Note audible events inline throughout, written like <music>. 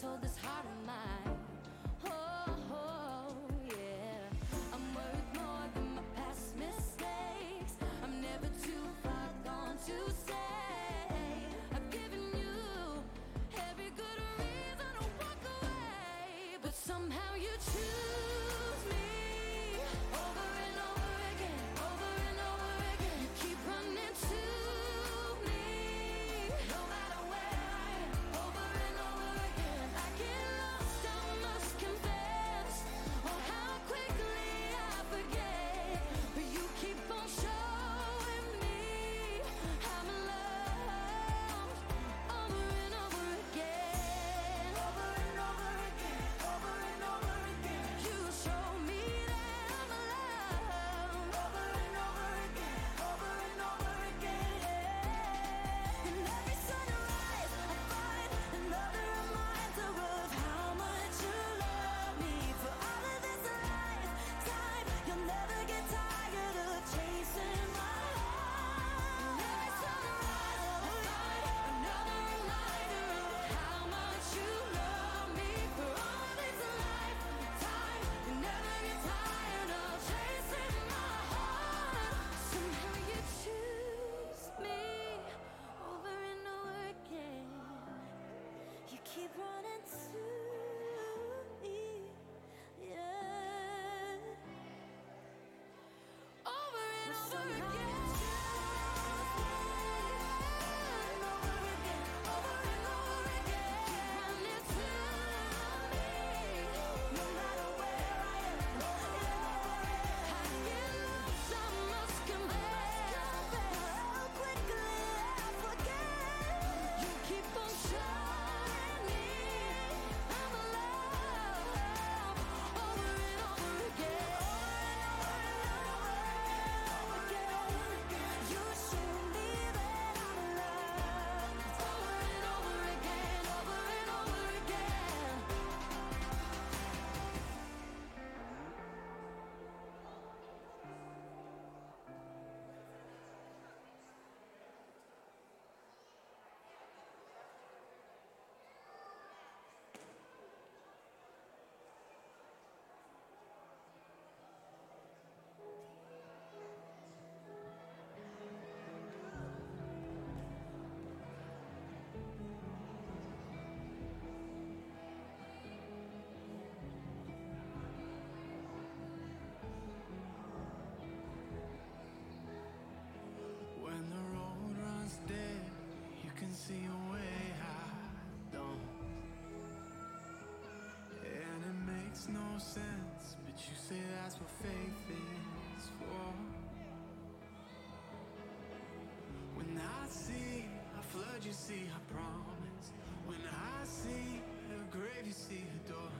told this heart see a way I don't. And it makes no sense, but you say that's what faith is for. When I see a flood, you see a promise. When I see a grave, you see a door.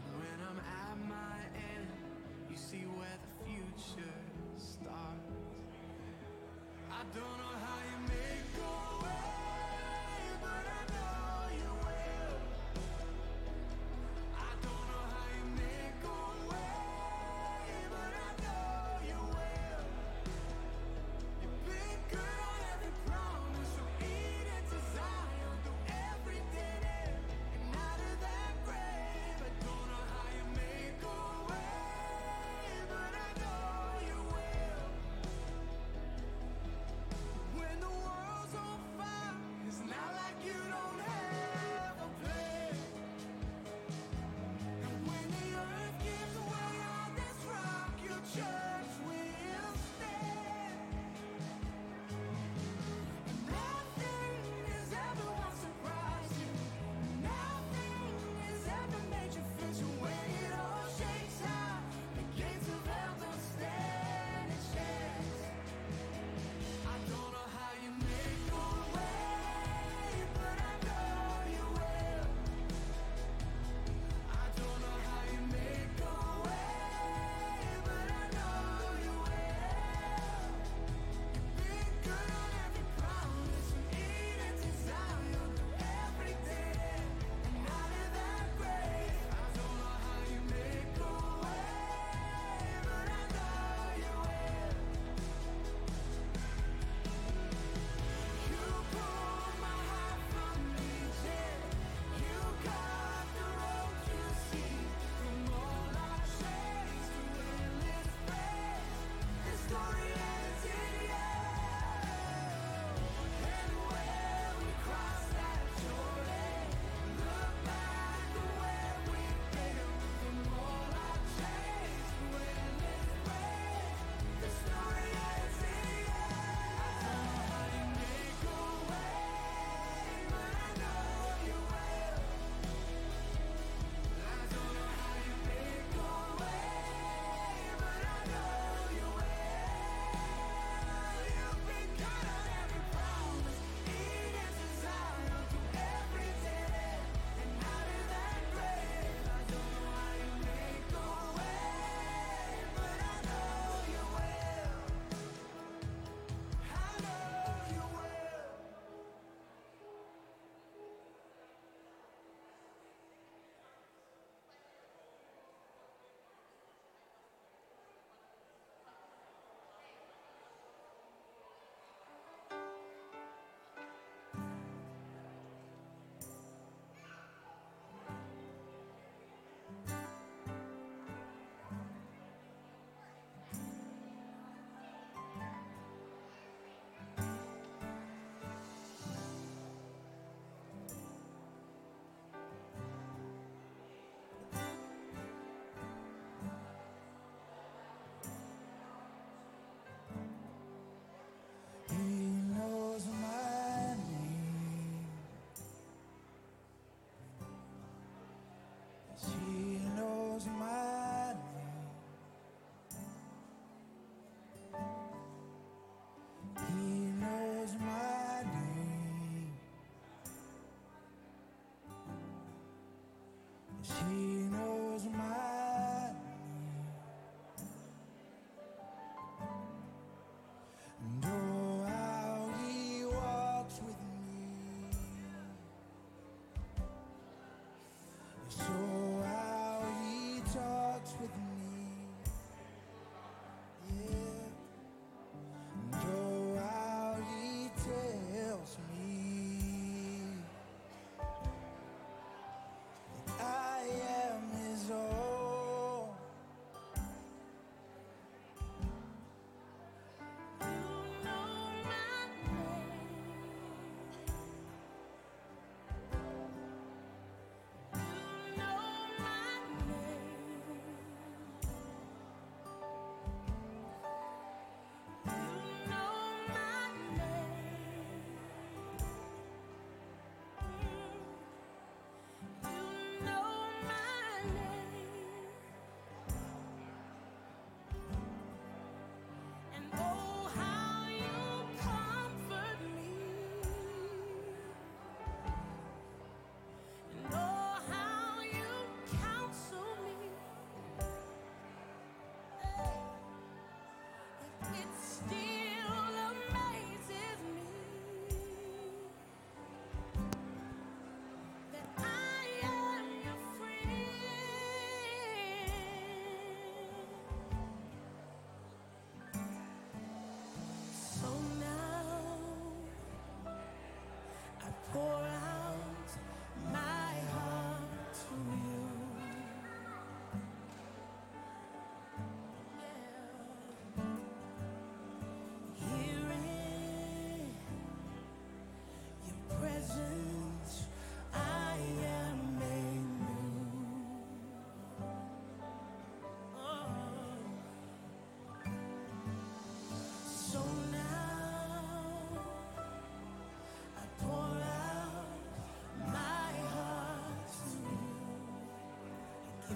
So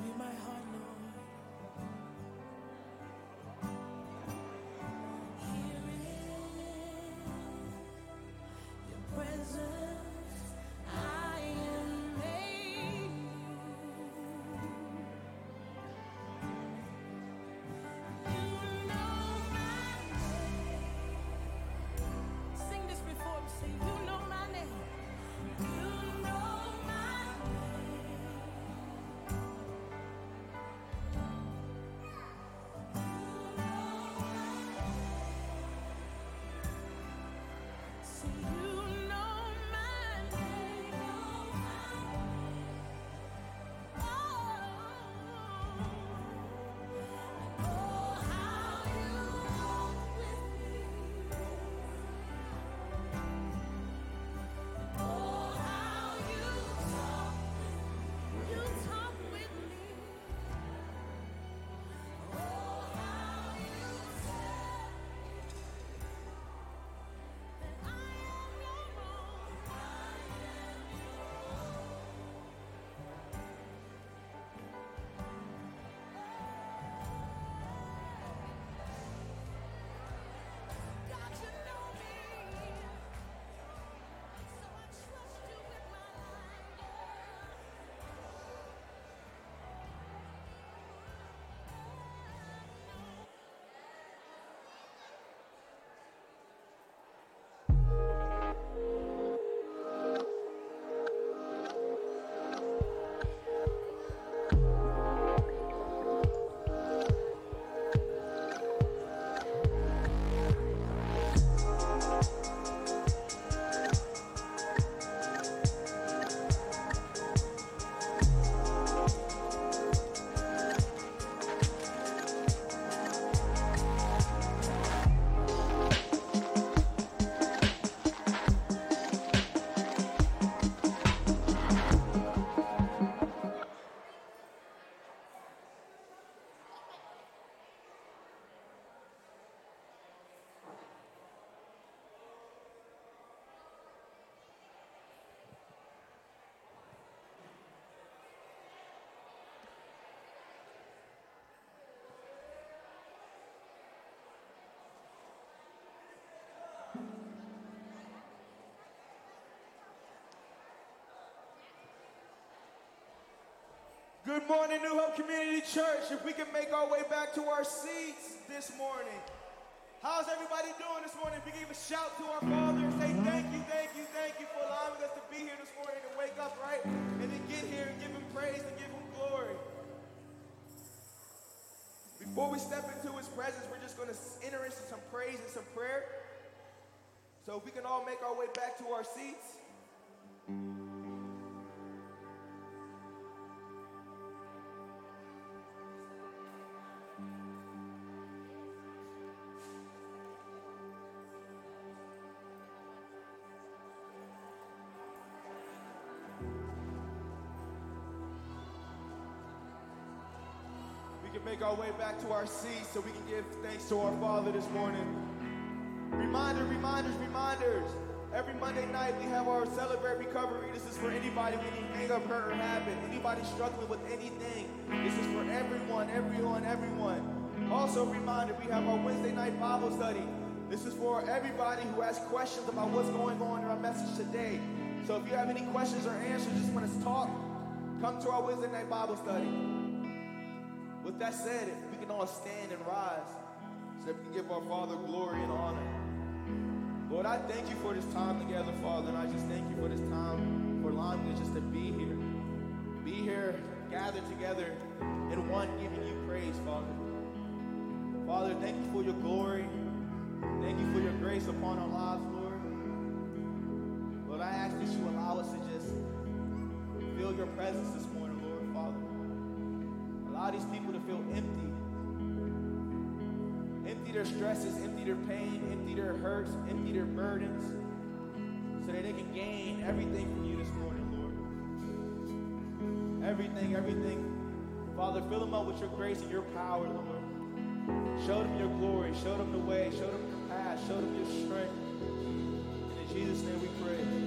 I give you my heart, Good morning, New Hope Community Church. If we can make our way back to our seats this morning. How's everybody doing this morning? If we give a shout to our Father and say thank you, thank you, thank you for allowing us to be here this morning and wake up, right? And then get here and give Him praise and give Him glory. Before we step into His presence, we're just going to enter into some praise and some prayer. So if we can all make our way back to our seats. Make our way back to our seats so we can give thanks to our Father this morning. Reminder, reminders, reminders. Every Monday night we have our Celebrate Recovery. This is for anybody with any hang up, hurt, or habit. Anybody struggling with anything. This is for everyone, everyone, everyone. Also, reminder, we have our Wednesday night Bible study. This is for everybody who has questions about what's going on in our message today. So if you have any questions or answers, just want to talk, come to our Wednesday night Bible study. With that said, we can all stand and rise so that we can give our Father glory and honor. Lord, I thank you for this time together, Father, and I just thank you for this time for allowing me just to be here. Be here, gathered together in one, giving you praise, Father. Father, thank you for your glory. Thank you for your grace upon our lives, their stresses, empty their pain, empty their hurts, empty their burdens, so that they can gain everything from you this morning, Lord. Everything, everything. Father, fill them up with your grace and your power, Lord. Show them your glory, show them the way, show them your path, show them your strength. And in Jesus' name we pray.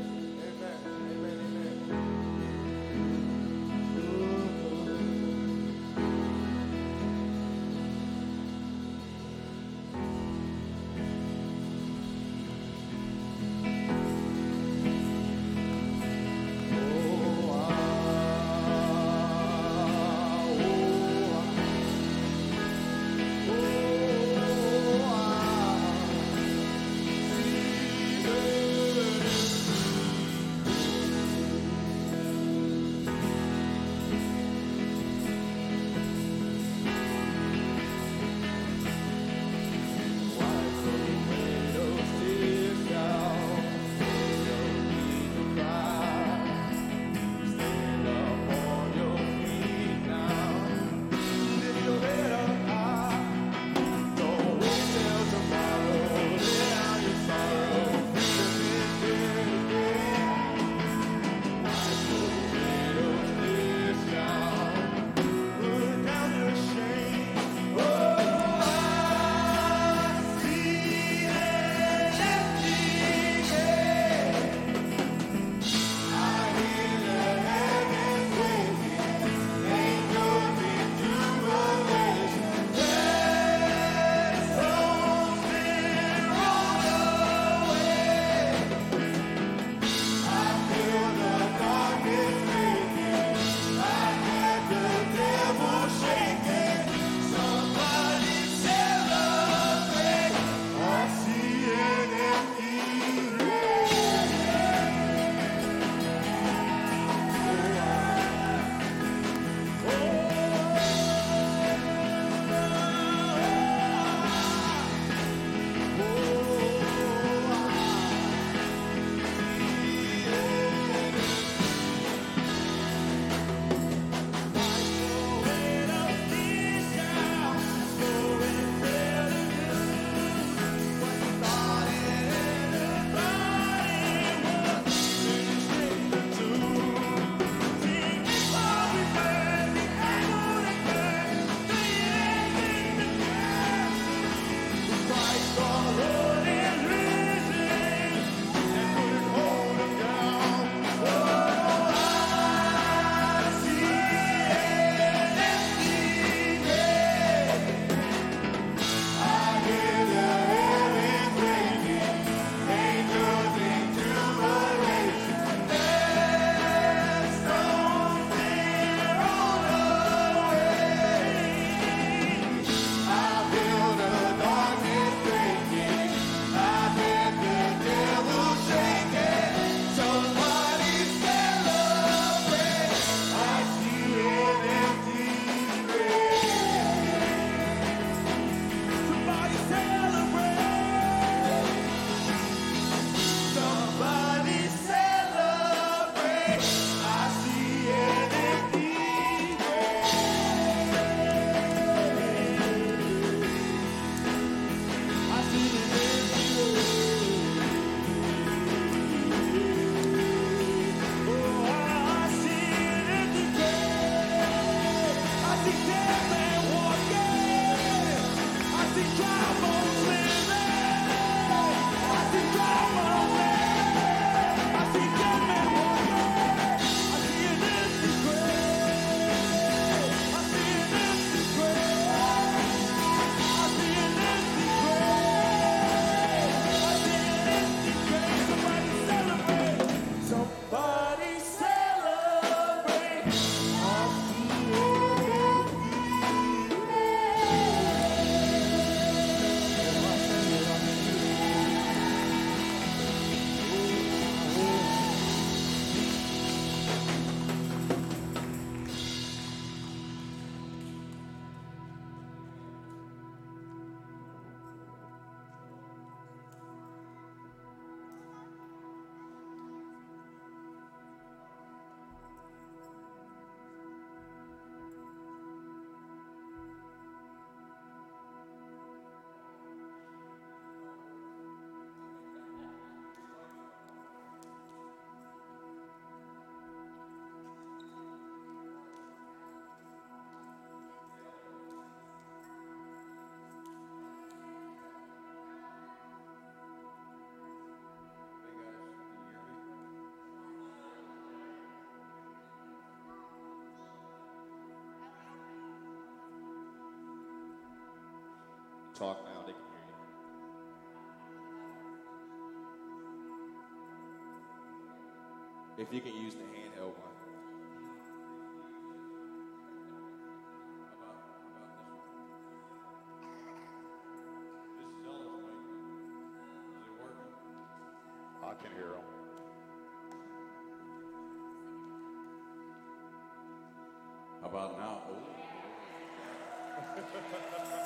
Talk now, they can hear you. If you can use the handheld one. I can hear them. How about now? <laughs>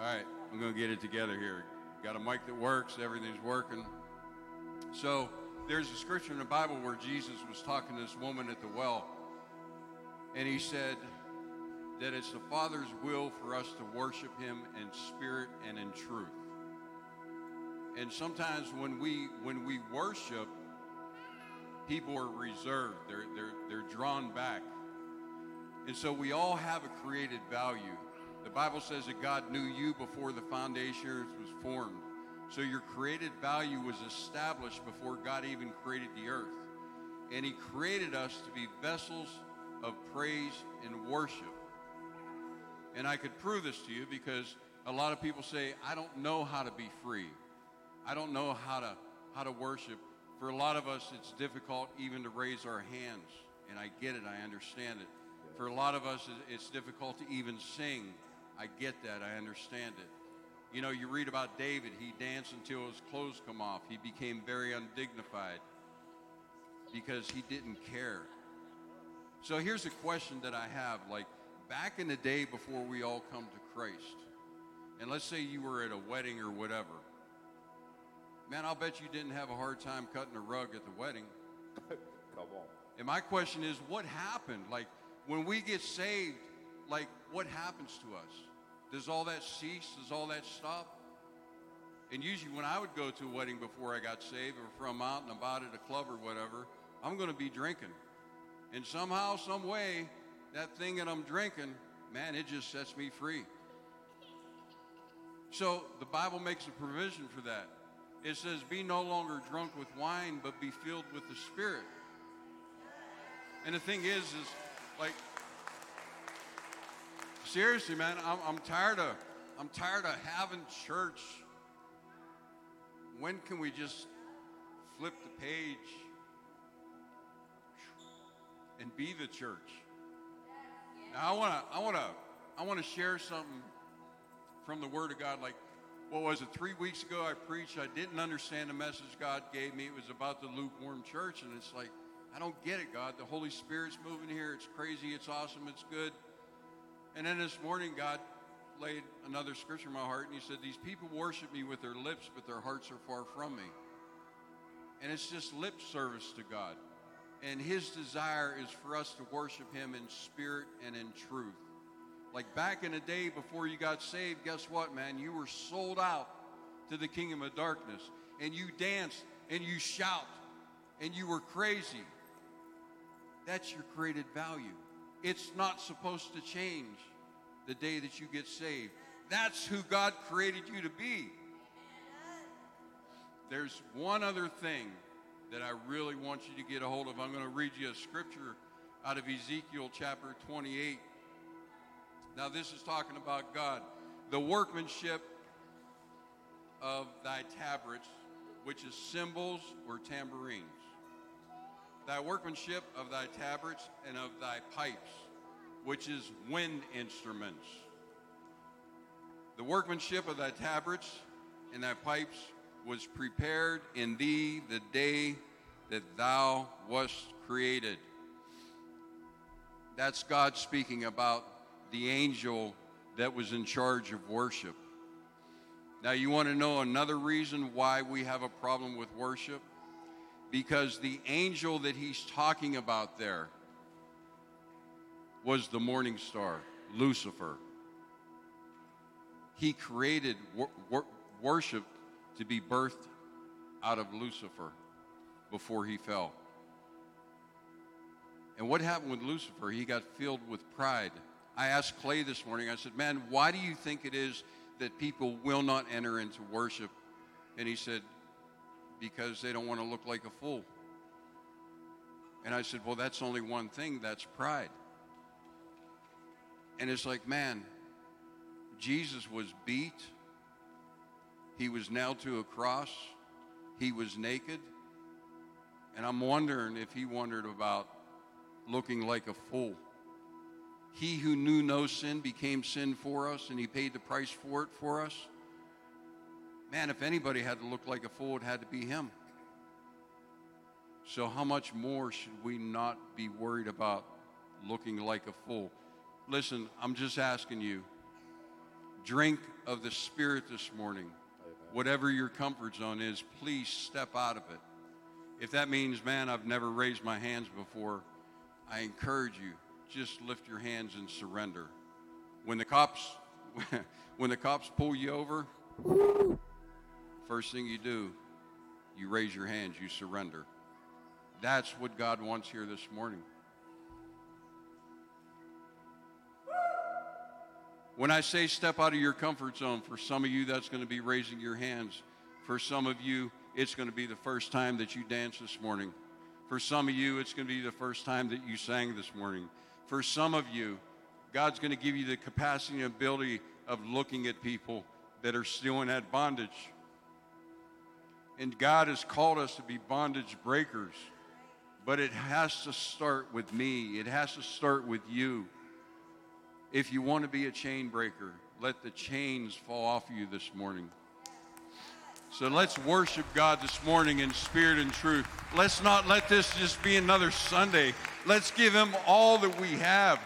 All right, I'm going to get it together here. Got a mic that works, everything's working. So, there's a scripture in the Bible where Jesus was talking to this woman at the well, and he said that it's the Father's will for us to worship him in spirit and in truth. And sometimes when we when we worship, people are reserved. They're they're they're drawn back. And so we all have a created value. The Bible says that God knew you before the foundation earth was formed. So your created value was established before God even created the earth. And He created us to be vessels of praise and worship. And I could prove this to you because a lot of people say, I don't know how to be free. I don't know how to how to worship. For a lot of us, it's difficult even to raise our hands. And I get it, I understand it. For a lot of us, it's difficult to even sing. I get that, I understand it. You know, you read about David, he danced until his clothes come off. He became very undignified because he didn't care. So here's a question that I have like back in the day before we all come to Christ, and let's say you were at a wedding or whatever. Man, I'll bet you didn't have a hard time cutting a rug at the wedding. <laughs> Come on. And my question is, what happened? Like, when we get saved, like, what happens to us? Does all that cease? Does all that stop? And usually, when I would go to a wedding before I got saved, or from out and about at a club or whatever, I'm going to be drinking. And somehow, some way, that thing that I'm drinking, man, it just sets me free. So the Bible makes a provision for that. It says, Be no longer drunk with wine, but be filled with the Spirit. And the thing is, is like, seriously, man, I'm, I'm tired of, I'm tired of having church. When can we just flip the page and be the church? Now, I want to, I want to, I want to share something from the Word of God. Like, what was it? Three weeks ago, I preached. I didn't understand the message God gave me. It was about the lukewarm church, and it's like, I don't get it, God. The Holy Spirit's moving here. It's crazy. It's awesome. It's good. And then this morning, God laid another scripture in my heart, and He said, These people worship me with their lips, but their hearts are far from me. And it's just lip service to God. And His desire is for us to worship Him in spirit and in truth. Like back in the day before you got saved, guess what, man? You were sold out to the kingdom of darkness. And you danced and you shout and you were crazy. That's your created value. It's not supposed to change the day that you get saved. That's who God created you to be. There's one other thing that I really want you to get a hold of. I'm going to read you a scripture out of Ezekiel chapter 28. Now, this is talking about God, the workmanship of thy tabrets, which is cymbals or tambourines. Thy workmanship of thy tabrets and of thy pipes, which is wind instruments. The workmanship of thy tabrets and thy pipes was prepared in thee the day that thou wast created. That's God speaking about the angel that was in charge of worship. Now, you want to know another reason why we have a problem with worship? Because the angel that he's talking about there was the morning star, Lucifer. He created wor- wor- worship to be birthed out of Lucifer before he fell. And what happened with Lucifer? He got filled with pride. I asked Clay this morning, I said, Man, why do you think it is that people will not enter into worship? And he said, Because they don't want to look like a fool. And I said, Well, that's only one thing that's pride. And it's like, man, Jesus was beat, he was nailed to a cross, he was naked. And I'm wondering if he wondered about looking like a fool. He who knew no sin became sin for us, and he paid the price for it for us. Man, if anybody had to look like a fool, it had to be him. So, how much more should we not be worried about looking like a fool? Listen, I'm just asking you drink of the Spirit this morning. Whatever your comfort zone is, please step out of it. If that means, man, I've never raised my hands before, I encourage you, just lift your hands and surrender. When the cops <laughs> when the cops pull you over, first thing you do, you raise your hands, you surrender. That's what God wants here this morning. When I say step out of your comfort zone, for some of you, that's going to be raising your hands. For some of you, it's going to be the first time that you dance this morning. For some of you, it's going to be the first time that you sang this morning. For some of you, God's going to give you the capacity and ability of looking at people that are still in that bondage. And God has called us to be bondage breakers. But it has to start with me, it has to start with you. If you want to be a chain breaker, let the chains fall off of you this morning. So let's worship God this morning in spirit and truth. Let's not let this just be another Sunday. Let's give Him all that we have.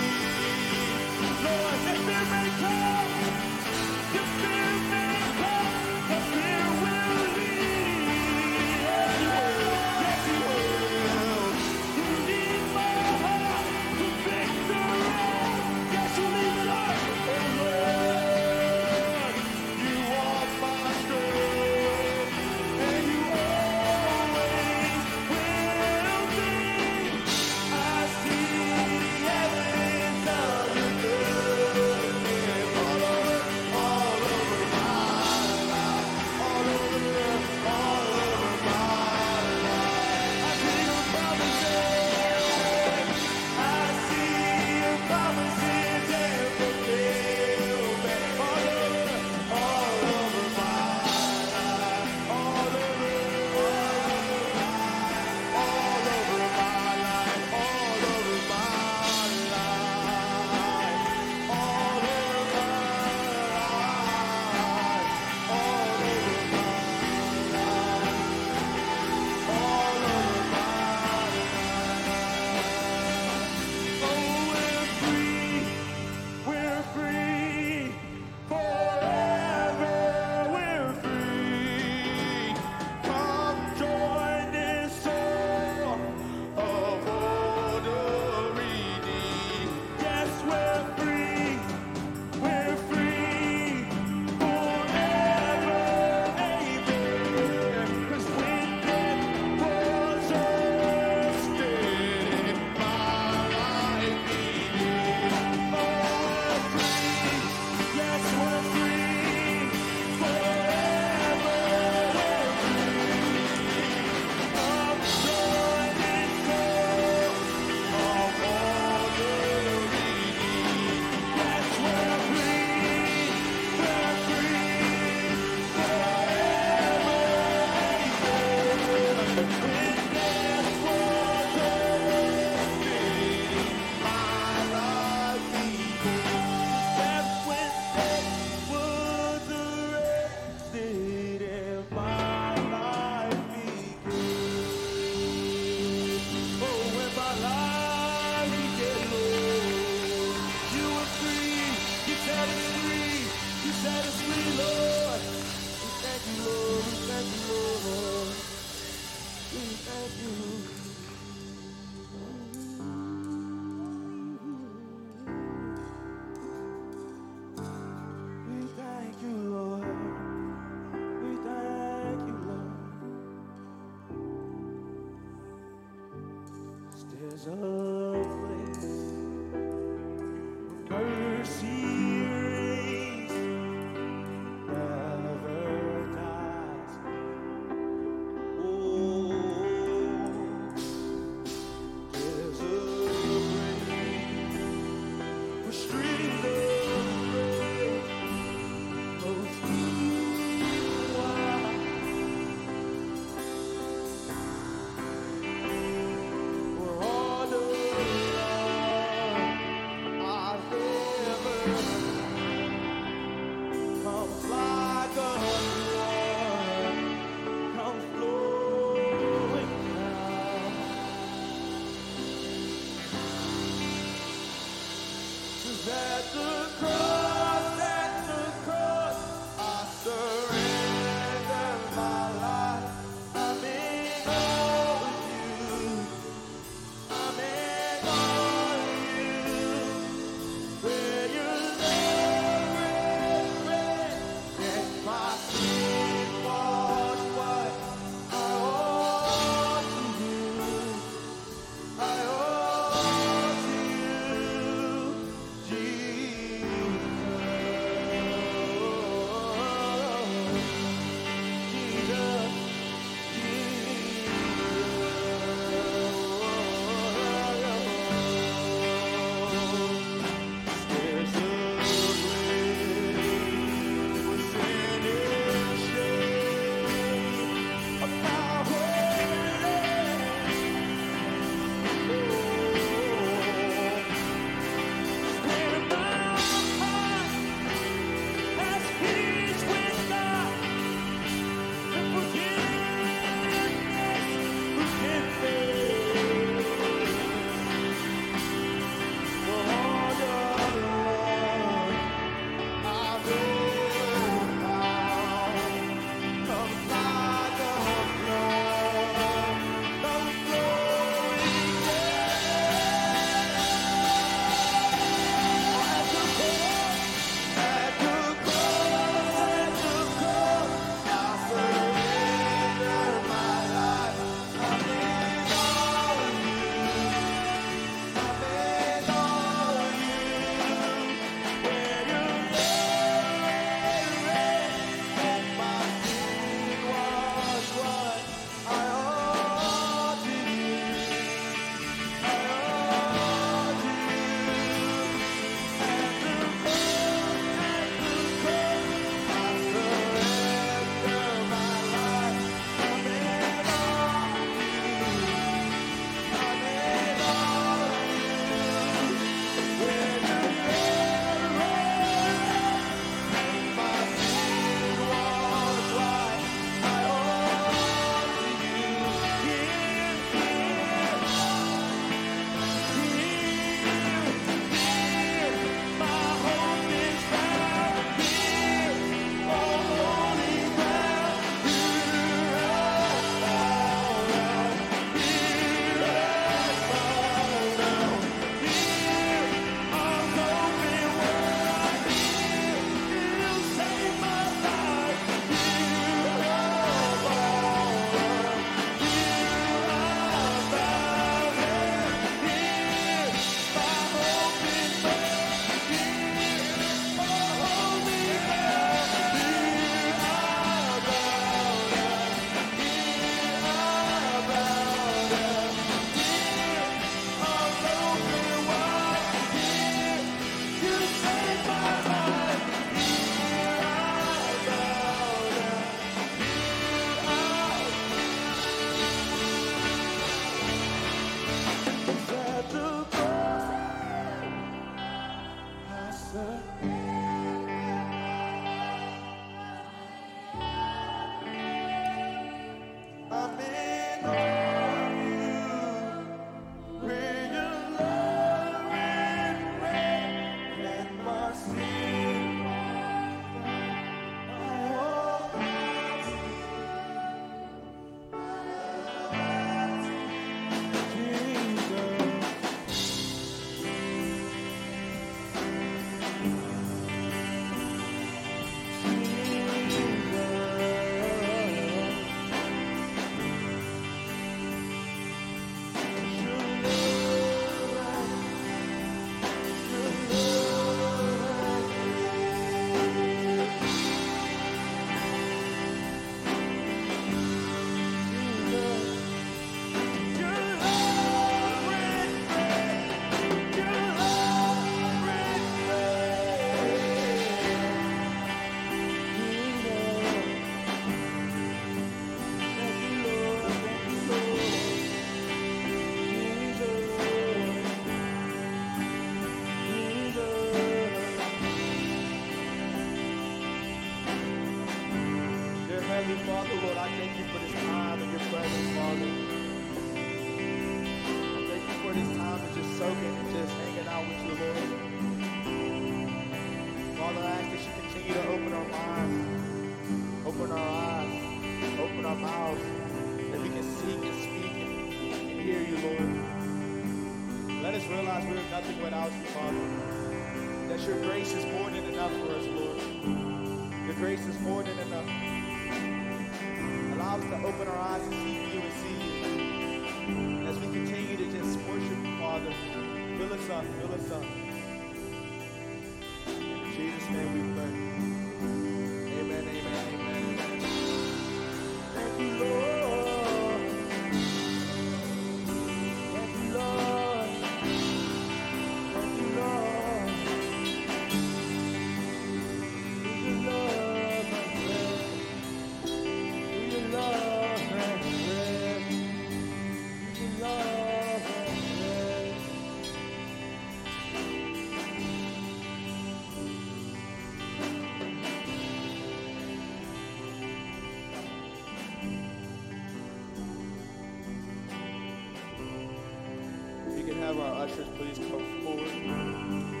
have our ushers please come forward?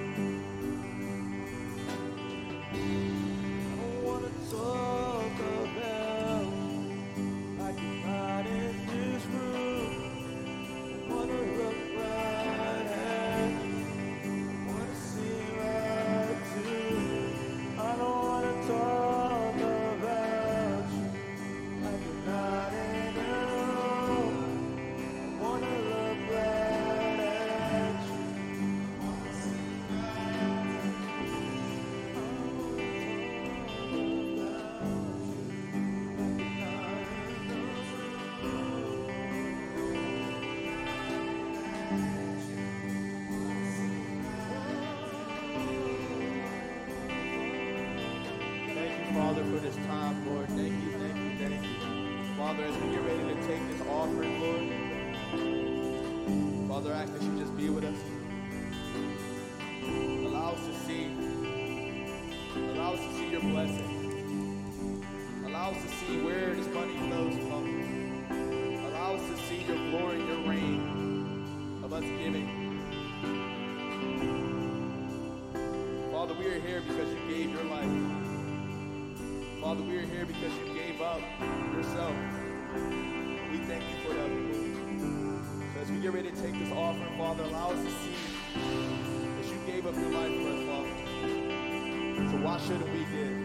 about yourself. We thank you for that, So as we get ready to take this offering, Father, allow us to see that you gave up your life for us, Father. So why shouldn't we give?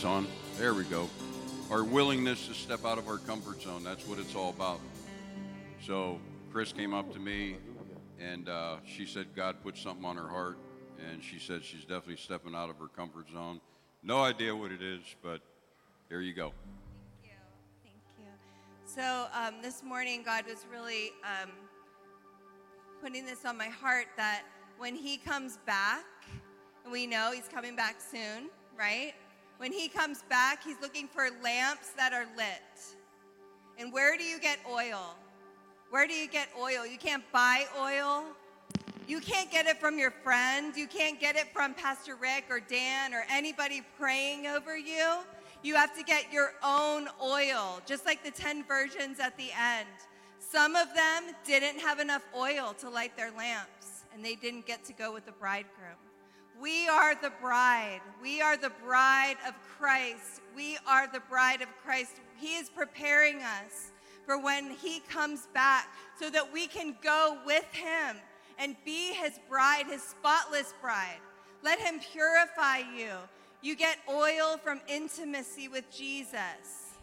Is on? There we go. Our willingness to step out of our comfort zone. That's what it's all about. So, Chris came up to me and uh, she said God put something on her heart. And she said she's definitely stepping out of her comfort zone. No idea what it is, but there you go. Thank you. Thank you. So um, this morning, God was really um, putting this on my heart that when He comes back, we know He's coming back soon, right? When He comes back, He's looking for lamps that are lit. And where do you get oil? Where do you get oil? You can't buy oil. You can't get it from your friend. You can't get it from Pastor Rick or Dan or anybody praying over you. You have to get your own oil, just like the 10 virgins at the end. Some of them didn't have enough oil to light their lamps, and they didn't get to go with the bridegroom. We are the bride. We are the bride of Christ. We are the bride of Christ. He is preparing us for when He comes back so that we can go with Him and be his bride, his spotless bride. Let him purify you. You get oil from intimacy with Jesus.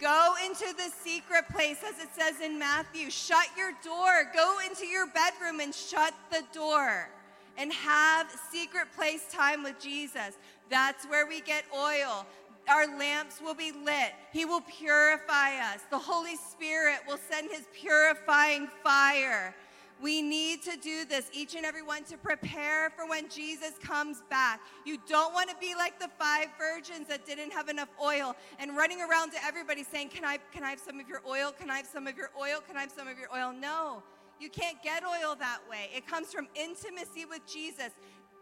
Go into the secret place, as it says in Matthew. Shut your door. Go into your bedroom and shut the door and have secret place time with Jesus. That's where we get oil. Our lamps will be lit. He will purify us. The Holy Spirit will send his purifying fire. We need to do this, each and every one, to prepare for when Jesus comes back. You don't want to be like the five virgins that didn't have enough oil and running around to everybody saying, Can I, can I have some of your oil? Can I have some of your oil? Can I have some of your oil? No, you can't get oil that way. It comes from intimacy with Jesus,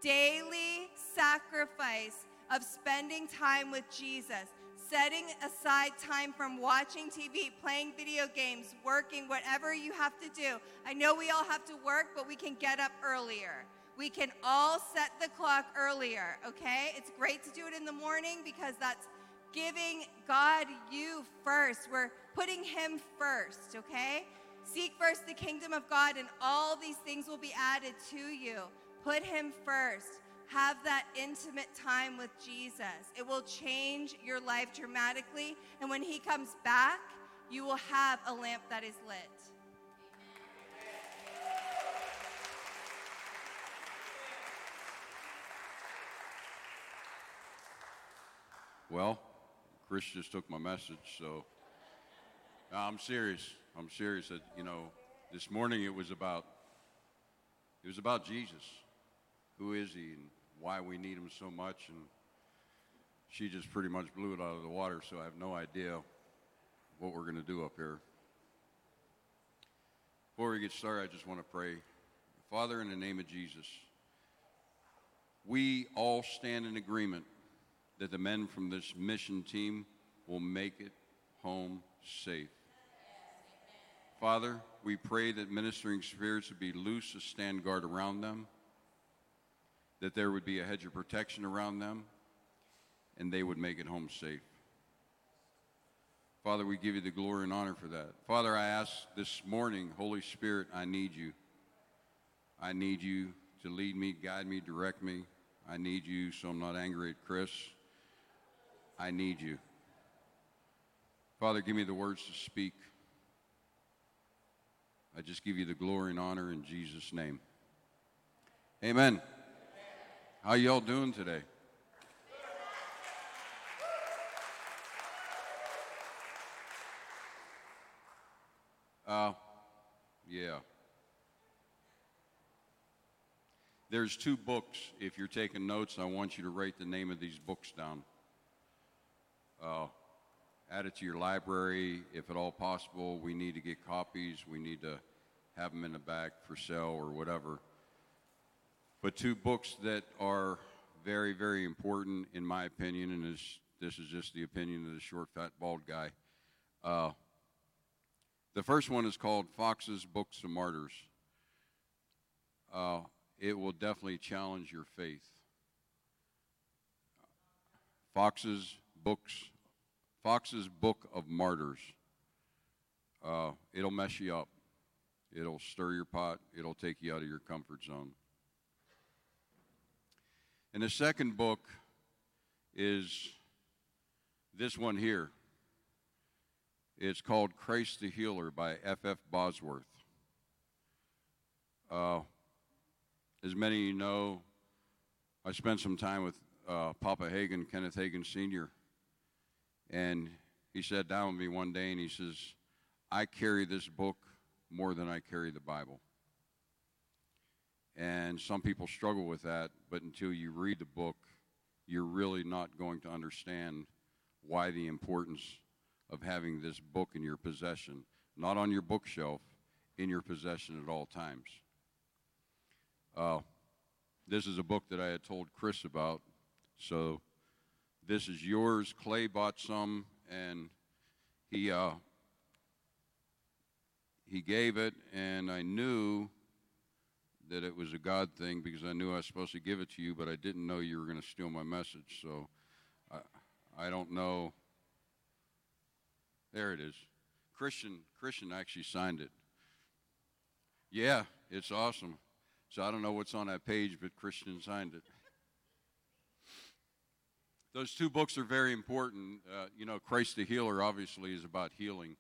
daily sacrifice of spending time with Jesus setting aside time from watching TV, playing video games, working, whatever you have to do. I know we all have to work, but we can get up earlier. We can all set the clock earlier, okay? It's great to do it in the morning because that's giving God you first. We're putting Him first, okay? Seek first the kingdom of God, and all these things will be added to you. Put Him first have that intimate time with Jesus. It will change your life dramatically. And when He comes back, you will have a lamp that is lit. Well, Chris just took my message, so I'm serious. I'm serious that, you know, this morning it was about it was about Jesus. Who is he and why we need him so much and she just pretty much blew it out of the water, so I have no idea what we're going to do up here. Before we get started, I just want to pray. Father, in the name of Jesus, we all stand in agreement that the men from this mission team will make it home safe. Father, we pray that ministering spirits would be loose to stand guard around them, that there would be a hedge of protection around them, and they would make it home safe. Father, we give you the glory and honor for that. Father, I ask this morning, Holy Spirit, I need you. I need you to lead me, guide me, direct me. I need you so I'm not angry at Chris. I need you. Father, give me the words to speak. I just give you the glory and honor in Jesus' name. Amen. How y'all doing today? Uh, yeah. There's two books. If you're taking notes, I want you to write the name of these books down. Uh, add it to your library. If at all possible, we need to get copies. We need to have them in the back for sale or whatever. But two books that are very, very important, in my opinion, and this, this is just the opinion of the short, fat, bald guy. Uh, the first one is called Foxe's Books of Martyrs. Uh, it will definitely challenge your faith. Foxe's books, Foxe's Book of Martyrs. Uh, it'll mess you up. It'll stir your pot. It'll take you out of your comfort zone. And the second book is this one here. It's called Christ the Healer by F. F. Bosworth. Uh, as many of you know, I spent some time with uh, Papa Hagin, Kenneth Hagin Sr., and he sat down with me one day and he says, I carry this book more than I carry the Bible. And some people struggle with that, but until you read the book, you're really not going to understand why the importance of having this book in your possession, not on your bookshelf, in your possession at all times. Uh, this is a book that I had told Chris about, so this is yours. Clay bought some, and he uh, he gave it, and I knew that it was a God thing because I knew I was supposed to give it to you, but I didn't know you were going to steal my message. So I, I don't know. There it is. Christian Christian actually signed it. Yeah, it's awesome. So I don't know what's on that page, but Christian signed it. Those two books are very important. Uh, you know, Christ the Healer obviously is about healing,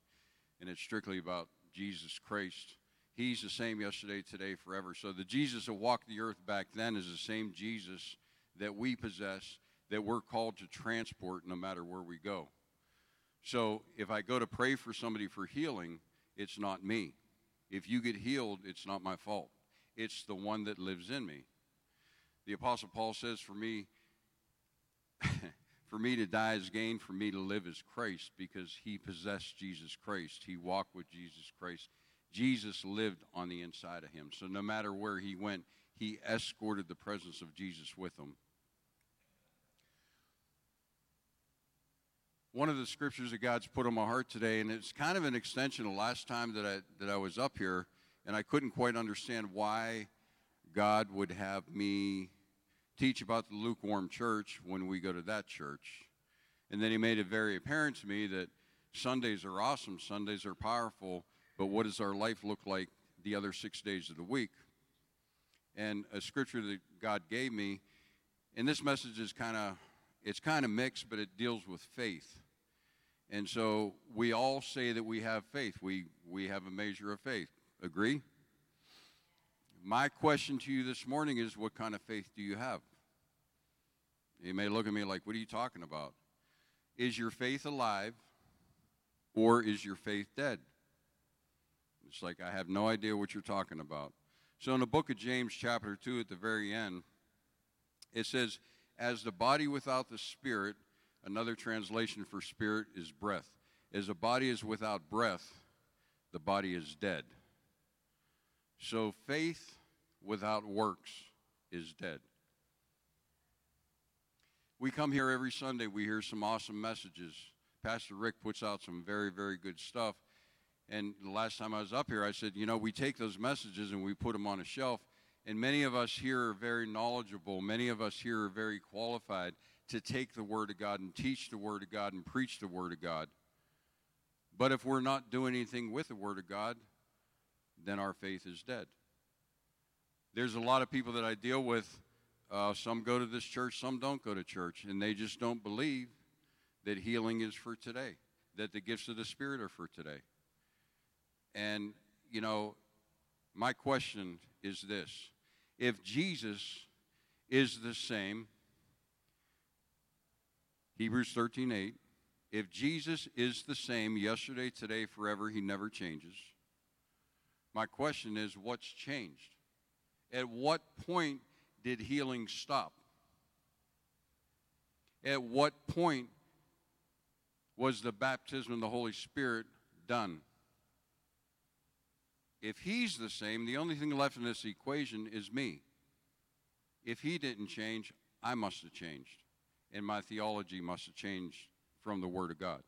and it's strictly about Jesus Christ. He's the same yesterday, today, forever. So the Jesus that walked the earth back then is the same Jesus that we possess, that we're called to transport no matter where we go. So if I go to pray for somebody for healing, it's not me. If you get healed, it's not my fault. It's the one that lives in me. The Apostle Paul says, For me, <laughs> for me to die is gain, for me to live is Christ, because he possessed Jesus Christ. He walked with Jesus Christ. Jesus lived on the inside of him. So no matter where he went, he escorted the presence of Jesus with him. One of the scriptures that God's put on my heart today, and it's kind of an extension of last time that I, that I was up here, and I couldn't quite understand why God would have me teach about the lukewarm church when we go to that church. And then he made it very apparent to me that Sundays are awesome, Sundays are powerful, but what does our life look like the other six days of the week? And a scripture that God gave me, and this message is kind of it's kind of mixed, but it deals with faith. And so we all say that we have faith. We we have a measure of faith. Agree? My question to you this morning is what kind of faith do you have? You may look at me like, what are you talking about? Is your faith alive or is your faith dead? It's like, I have no idea what you're talking about. So, in the book of James, chapter 2, at the very end, it says, As the body without the spirit, another translation for spirit is breath. As a body is without breath, the body is dead. So, faith without works is dead. We come here every Sunday, we hear some awesome messages. Pastor Rick puts out some very, very good stuff. And the last time I was up here, I said, you know, we take those messages and we put them on a shelf. And many of us here are very knowledgeable. Many of us here are very qualified to take the Word of God and teach the Word of God and preach the Word of God. But if we're not doing anything with the Word of God, then our faith is dead. There's a lot of people that I deal with. Uh, some go to this church, some don't go to church, and they just don't believe that healing is for today, that the gifts of the Spirit are for today. And, you know, my question is this if Jesus is the same, Hebrews 13 8, if Jesus is the same yesterday, today, forever, he never changes, My question is what's changed? At what point did healing stop? At what point was the baptism of the Holy Spirit done? If he's the same, the only thing left in this equation is me. If he didn't change, I must have changed. And my theology must have changed from the Word of God.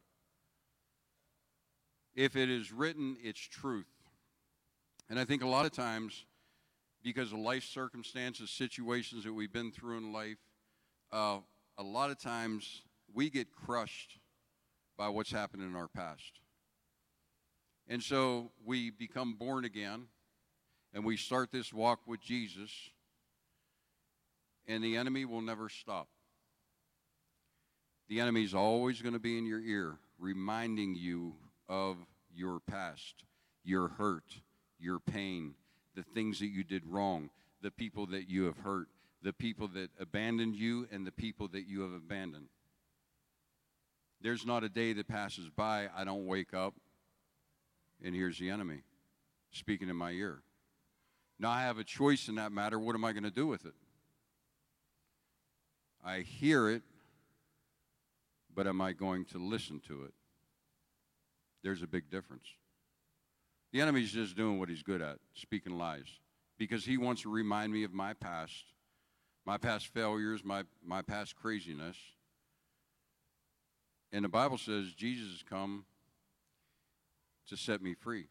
If it is written, it's truth. And I think a lot of times, because of life circumstances, situations that we've been through in life, uh, a lot of times we get crushed by what's happened in our past. And so we become born again and we start this walk with Jesus, and the enemy will never stop. The enemy is always going to be in your ear, reminding you of your past, your hurt, your pain, the things that you did wrong, the people that you have hurt, the people that abandoned you, and the people that you have abandoned. There's not a day that passes by I don't wake up and here's the enemy speaking in my ear. Now I have a choice in that matter. What am I going to do with it? I hear it, but am I going to listen to it? There's a big difference. The enemy's just doing what he's good at, speaking lies, because he wants to remind me of my past, my past failures, my, my past craziness. And the Bible says Jesus has come to set me free.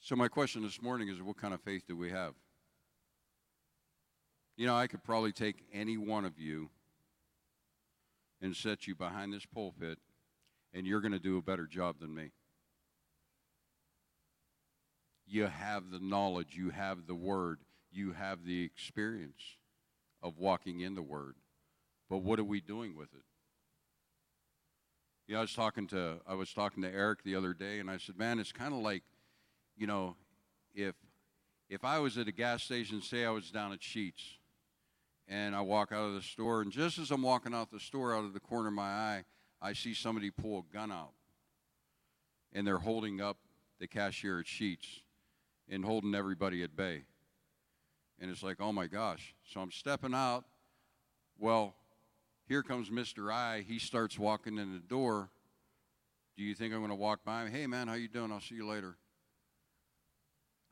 So, my question this morning is what kind of faith do we have? You know, I could probably take any one of you and set you behind this pulpit, and you're going to do a better job than me. You have the knowledge, you have the word, you have the experience of walking in the word. But what are we doing with it? Yeah, I was talking to I was talking to Eric the other day, and I said, "Man, it's kind of like, you know, if if I was at a gas station, say I was down at Sheetz, and I walk out of the store, and just as I'm walking out the store, out of the corner of my eye, I see somebody pull a gun out, and they're holding up the cashier at Sheetz, and holding everybody at bay, and it's like, oh my gosh! So I'm stepping out. Well, here comes Mr. I. He starts walking in the door. Do you think I'm going to walk by him? Hey, man, how you doing? I'll see you later.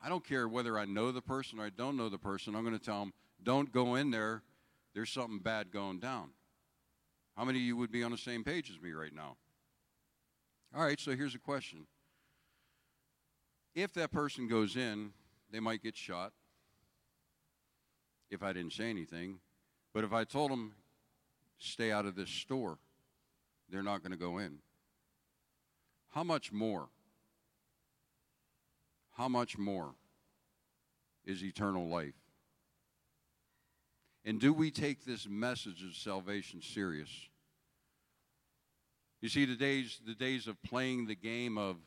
I don't care whether I know the person or I don't know the person. I'm going to tell him, don't go in there. There's something bad going down. How many of you would be on the same page as me right now? All right, so here's a question. If that person goes in, they might get shot if I didn't say anything. But if I told them, stay out of this store, they're not going to go in. How much more? How much more is eternal life? And do we take this message of salvation serious? You see, the days, the days of playing the game of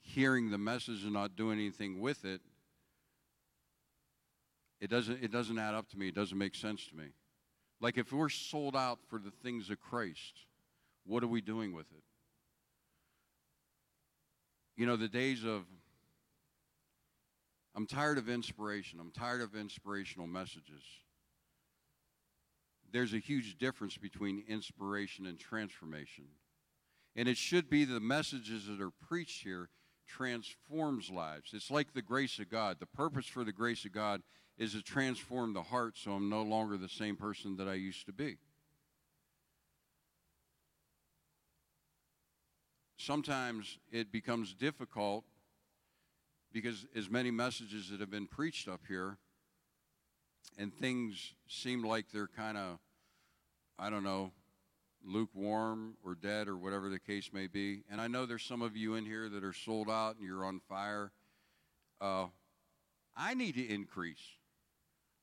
hearing the message and not doing anything with it, it doesn't, it doesn't add up to me. It doesn't make sense to me. Like if we're sold out for the things of Christ, what are we doing with it? You know, the days of, I'm tired of inspiration. I'm tired of inspirational messages. There's a huge difference between inspiration and transformation. And it should be the messages that are preached here transforms lives. It's like the grace of God. The purpose for the grace of God is to transform the heart so I'm no longer the same person that I used to be. Sometimes it becomes difficult because as many messages that have been preached up here and things seem like they're kind of I don't know lukewarm or dead or whatever the case may be. And I know there's some of you in here that are sold out and you're on fire. Uh, I need to increase.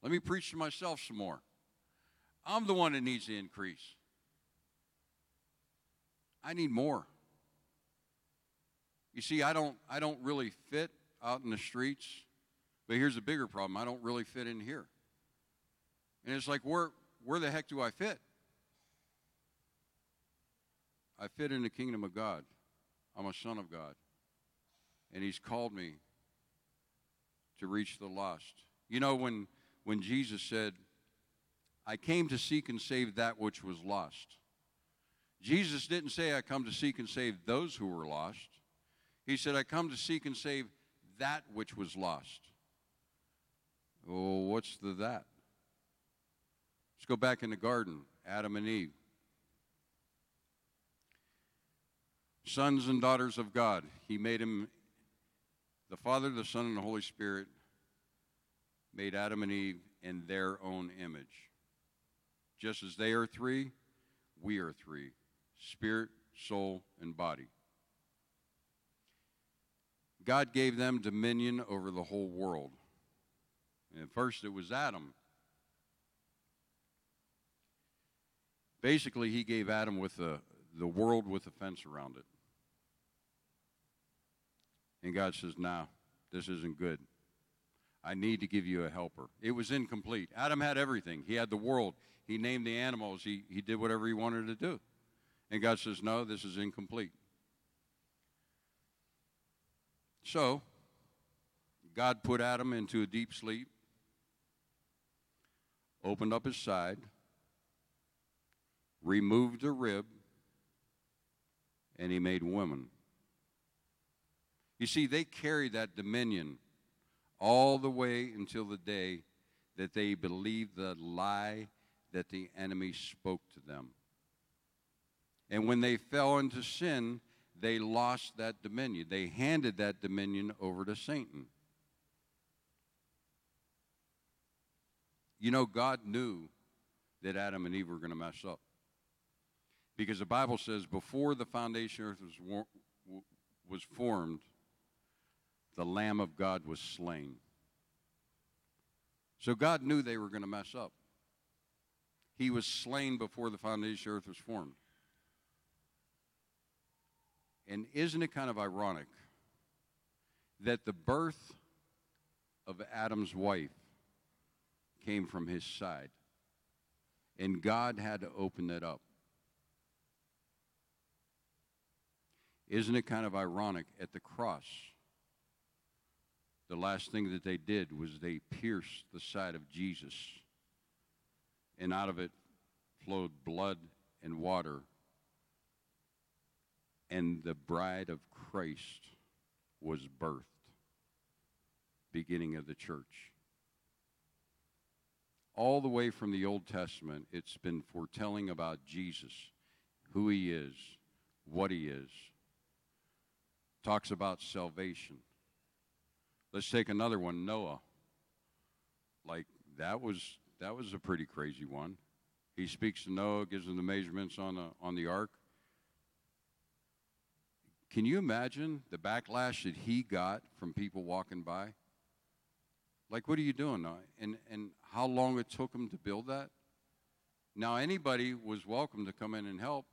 Let me preach to myself some more. I'm the one that needs to increase. I need more. You see, I don't, I don't really fit out in the streets, but here's a bigger problem. I don't really fit in here. And it's like, where, where the heck do I fit? I fit in the kingdom of God. I'm a son of God. And he's called me to reach the lost. You know, when, when Jesus said, I came to seek and save that which was lost. Jesus didn't say, I come to seek and save those who were lost. He said, I come to seek and save that which was lost. Oh, what's the that? Let's go back in the garden, Adam and Eve. Sons and daughters of God. He made him the Father, the Son, and the Holy Spirit made Adam and Eve in their own image. Just as they are three, we are three spirit, soul, and body. God gave them dominion over the whole world. And at first it was Adam. Basically, he gave Adam with the, the world with a fence around it. And God says, nah, this isn't good. I need to give you a helper. It was incomplete. Adam had everything. He had the world. He named the animals. He, he did whatever he wanted to do. And God says, no, this is incomplete. So, God put Adam into a deep sleep, opened up his side, removed a rib, and he made woman. You see, they carried that dominion all the way until the day that they believed the lie that the enemy spoke to them. And when they fell into sin, they lost that dominion. They handed that dominion over to Satan. You know, God knew that Adam and Eve were going to mess up. Because the Bible says before the foundation earth was, was formed, the Lamb of God was slain. So God knew they were going to mess up. He was slain before the foundation earth was formed. And isn't it kind of ironic that the birth of Adam's wife came from his side? And God had to open it up. Isn't it kind of ironic at the cross? the last thing that they did was they pierced the side of Jesus, and out of it flowed blood and water. And the bride of Christ was birthed, beginning of the church. All the way from the Old Testament, it's been foretelling about Jesus, who he is, what he is. Talks about salvation Let's take another one, Noah. Like that was that was a pretty crazy one. He speaks to Noah, gives him the measurements on the on the ark. Can you imagine the backlash that he got from people walking by? Like, what are you doing? Now? And and how long it took him to build that? Now anybody was welcome to come in and help,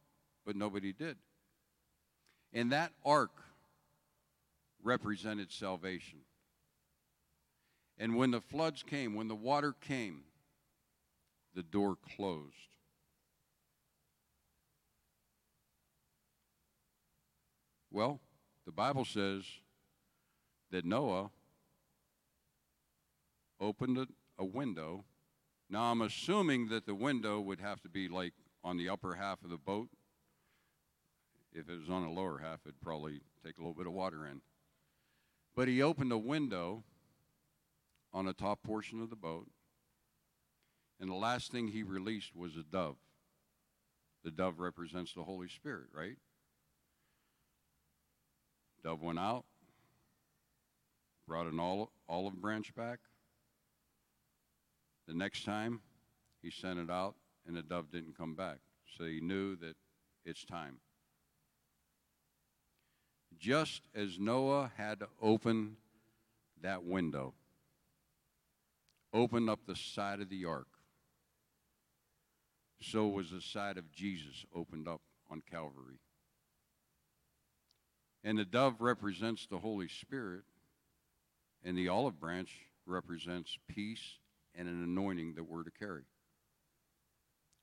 but nobody did. And that ark represented salvation. And when the floods came, when the water came, the door closed. Well, the Bible says that Noah opened a, window. Now, I'm assuming that the window would have to be like on the upper half of the boat. If it was on the lower half, it'd probably take a little bit of water in. But he opened a window on the top portion of the boat. And the last thing he released was a dove. The dove represents the Holy Spirit, right? Dove went out, brought an olive branch back. The next time, he sent it out, and the dove didn't come back. So he knew that it's time. Just as Noah had to open that window open up the side of the ark. So was the side of Jesus opened up on Calvary. And the dove represents the Holy Spirit, and the olive branch represents peace and an anointing that we're to carry.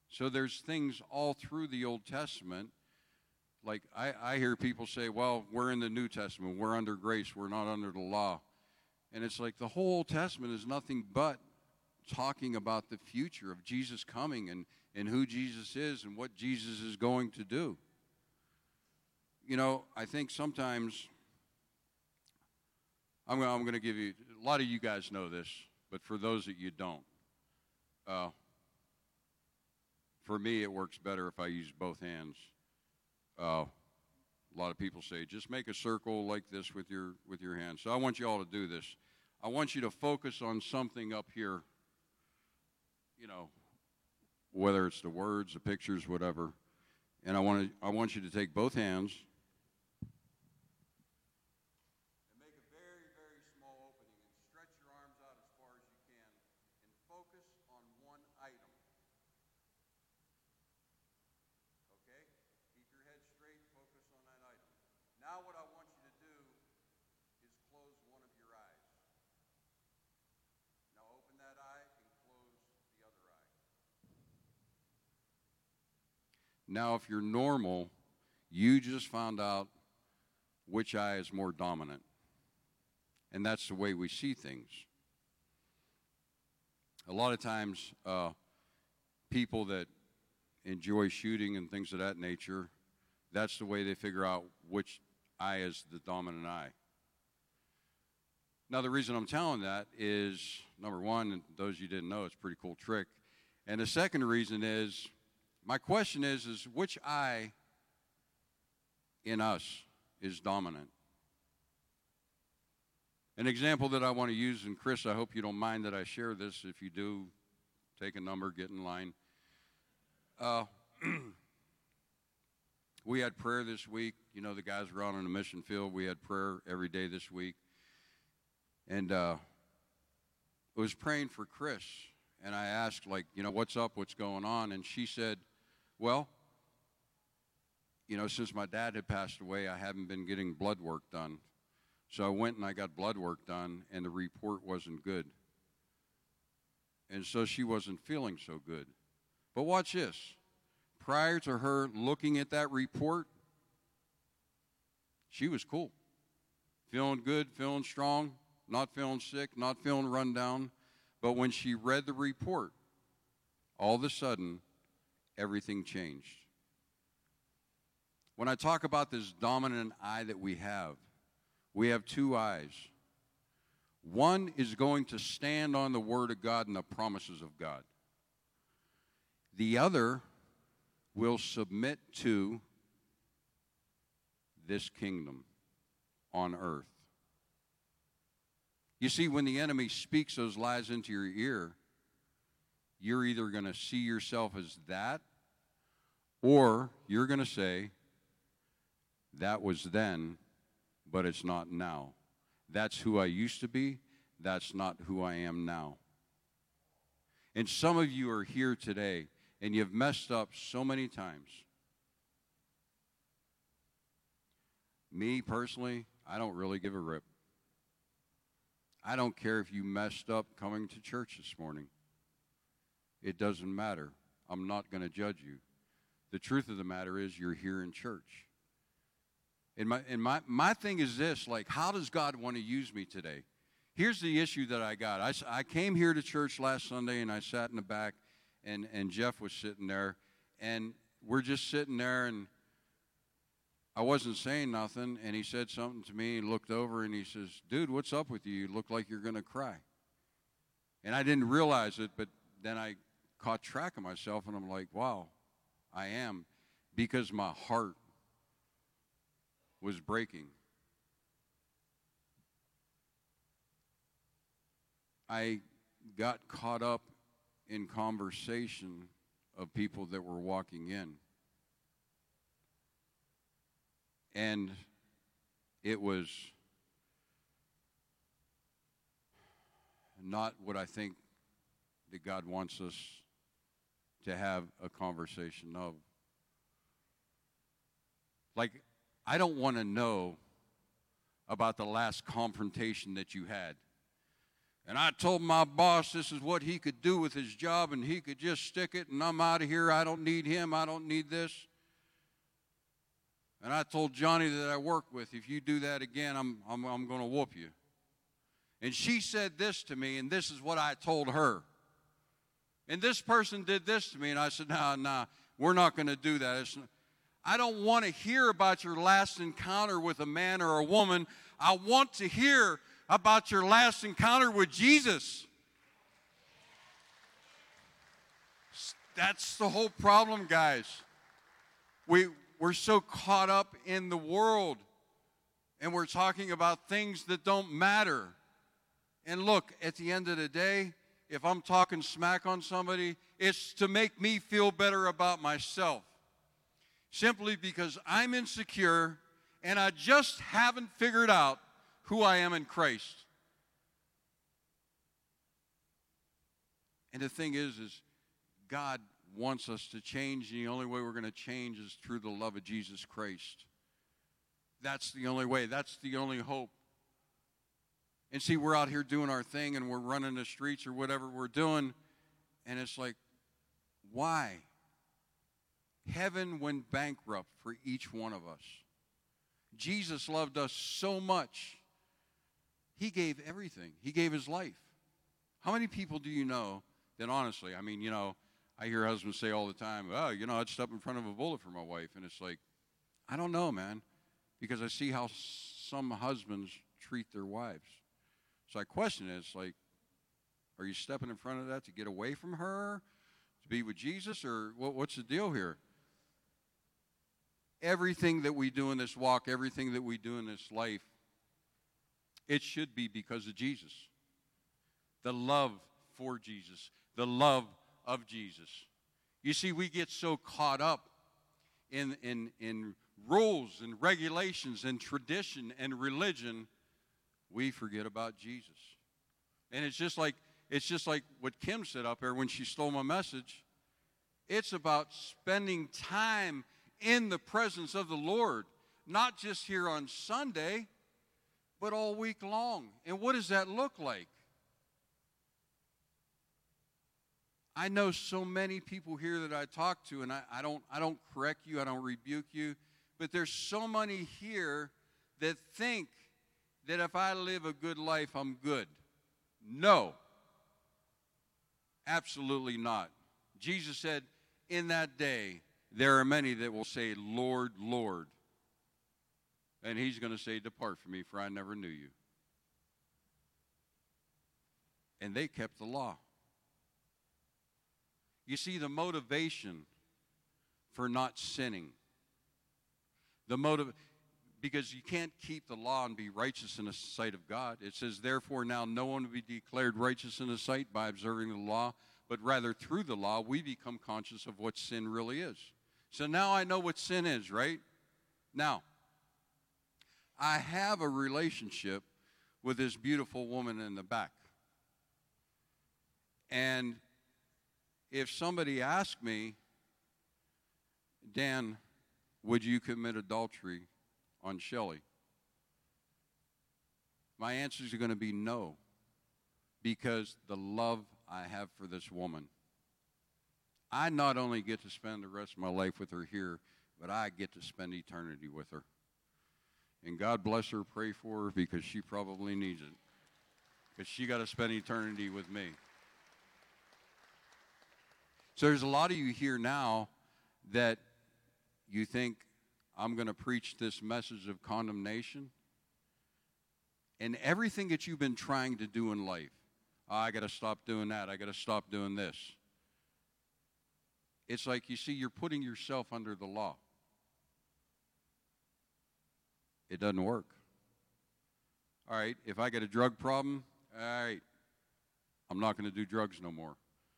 So there's things all through the Old Testament like I, I hear people say, well, we're in the New Testament, we're under grace, we're not under the law. And it's like the whole Old Testament is nothing but talking about the future of Jesus coming and, and who Jesus is and what Jesus is going to do. You know, I think sometimes I'm, gonna- I'm going to give you a lot of you guys know this, but for those that you don't, uh, for me, it works better if I use both hands. Uh, a lot of people say just make a circle like this with your with your hands. So I want you all to do this. I want you to focus on something up here. You know, whether it's the words, the pictures, whatever. And I want to I want you to take both hands and make a very very small opening and stretch your arms out as far as you can and focus on one item. Okay? Keep your head straight, focus on that item. Now, what I want you to do is close one of your eyes. Now, open that eye and close the other eye. Now, if you're normal, you just found out which eye is more dominant. And that's the way we see things. A lot of times, uh, people that enjoy shooting and things of that nature, that's the way they figure out which eye is the dominant eye. Now, the reason I'm telling that is number one, those you didn't know, it's a pretty cool trick. And the second reason is my question is, is which eye in us is dominant? An example that I want to use, and Chris, I hope you don't mind that I share this. If you do, take a number, get in line. Uh, <clears throat> we had prayer this week. You know, the guys were out on the mission field. We had prayer every day this week. And uh, I was praying for Chris. And I asked, like, you know, what's up? What's going on? And she said, well, you know, since my dad had passed away, I haven't been getting blood work done. So I went and I got blood work done, and the report wasn't good. And so she wasn't feeling so good. But watch this. Prior to her looking at that report, she was cool. Feeling good, feeling strong, not feeling sick, not feeling run down. But when she read the report, all of a sudden, everything changed. When I talk about this dominant eye that we have, we have two eyes. One is going to stand on the Word of God and the promises of God. The other will submit to this kingdom on earth. You see, when the enemy speaks those lies into your ear, you're either going to see yourself as that, or you're going to say, that was then, but it's not now. That's who I used to be. That's not who I am now. And some of you are here today and you've messed up so many times. Me personally, I don't really give a rip. I don't care if you messed up coming to church this morning. It doesn't matter. I'm not going to judge you. The truth of the matter is, you're here in church. And my, and my, my thing is this like, how does God want to use me today? Here's the issue that I got. I, I came here to church last Sunday and I sat in the back, and, and Jeff was sitting there, and we're just sitting there, and I wasn't saying nothing, and he said something to me, and looked over, and he says, Dude, what's up with you? You look like you're going to cry. And I didn't realize it, but then I caught track of myself, and I'm like, Wow, I am, because my heart was breaking. I got caught up in conversation of people that were walking in. And it was not what I think that God wants us to have a conversation of. Like, I don't want to know about the last confrontation that you had. And I told my boss this is what he could do with his job, and he could just stick it, and I'm out of here. I don't need him. I don't need this. And I told Johnny that I work with, if you do that again, I'm, I'm, I'm going to whoop you. And she said this to me, and this is what I told her. And this person did this to me, and I said, no, nah, no, nah, we're not going to do that. It's, I don't want to hear about your last encounter with a man or a woman. I want to hear about your last encounter with Jesus. That's the whole problem, guys. We, we're so caught up in the world and we're talking about things that don't matter. And look, at the end of the day, if I'm talking smack on somebody, it's to make me feel better about myself. Simply because I'm insecure and I just haven't figured out who I am in Christ. And the thing is, is God wants us to change, and the only way we're going to change is through the love of Jesus Christ. That's the only way. That's the only hope. And see, we're out here doing our thing and we're running the streets or whatever we're doing, and it's like, why? Heaven went bankrupt for each one of us. Jesus loved us so much, He gave everything, He gave His life. How many people do you know that honestly, I mean, you know, I hear husbands say all the time, oh, you know, I'd step in front of a bullet for my wife. And it's like, I don't know, man, because I see how some husbands treat their wives. So I question it. It's like, are you stepping in front of that to get away from her, to be with Jesus, or what, what's the deal here? Everything that we do in this walk, everything that we do in this life, it should be because of Jesus. The love for Jesus, the love of Jesus. You see, we get so caught up in, in, in rules and regulations and tradition and religion, we forget about Jesus. And it's just like it's just like what Kim said up there when she stole my message. It's about spending time in the presence of the Lord, not just here on Sunday, but all week long. And what does that look like? I know so many people here that I talk to, and I, I, don't, I don't correct you, I don't rebuke you, but there's so many here that think that if I live a good life, I'm good. No, absolutely not. Jesus said, In that day, there are many that will say, Lord, Lord. And he's going to say, Depart from me, for I never knew you. And they kept the law. You see, the motivation for not sinning, the motive, because you can't keep the law and be righteous in the sight of God. It says, therefore, now no one will be declared righteous in the sight by observing the law, but rather through the law, we become conscious of what sin really is. So now I know what sin is, right? Now, I have a relationship with this beautiful woman in the back. And if somebody asked me, Dan, would you commit adultery on Shelley? My answers are going to be no, because the love I have for this woman. I not only get to spend the rest of my life with her here, but I get to spend eternity with her. And God bless her, pray for her, because she probably needs it. Because she got to spend eternity with me. So there's a lot of you here now that you think I'm going to preach this message of condemnation. And everything that you've been trying to do in life, oh, I got to stop doing that, I got to stop doing this. It's like you see, you're putting yourself under the law. It doesn't work. All right, if I get a drug problem, all right, I'm not going to do drugs no more.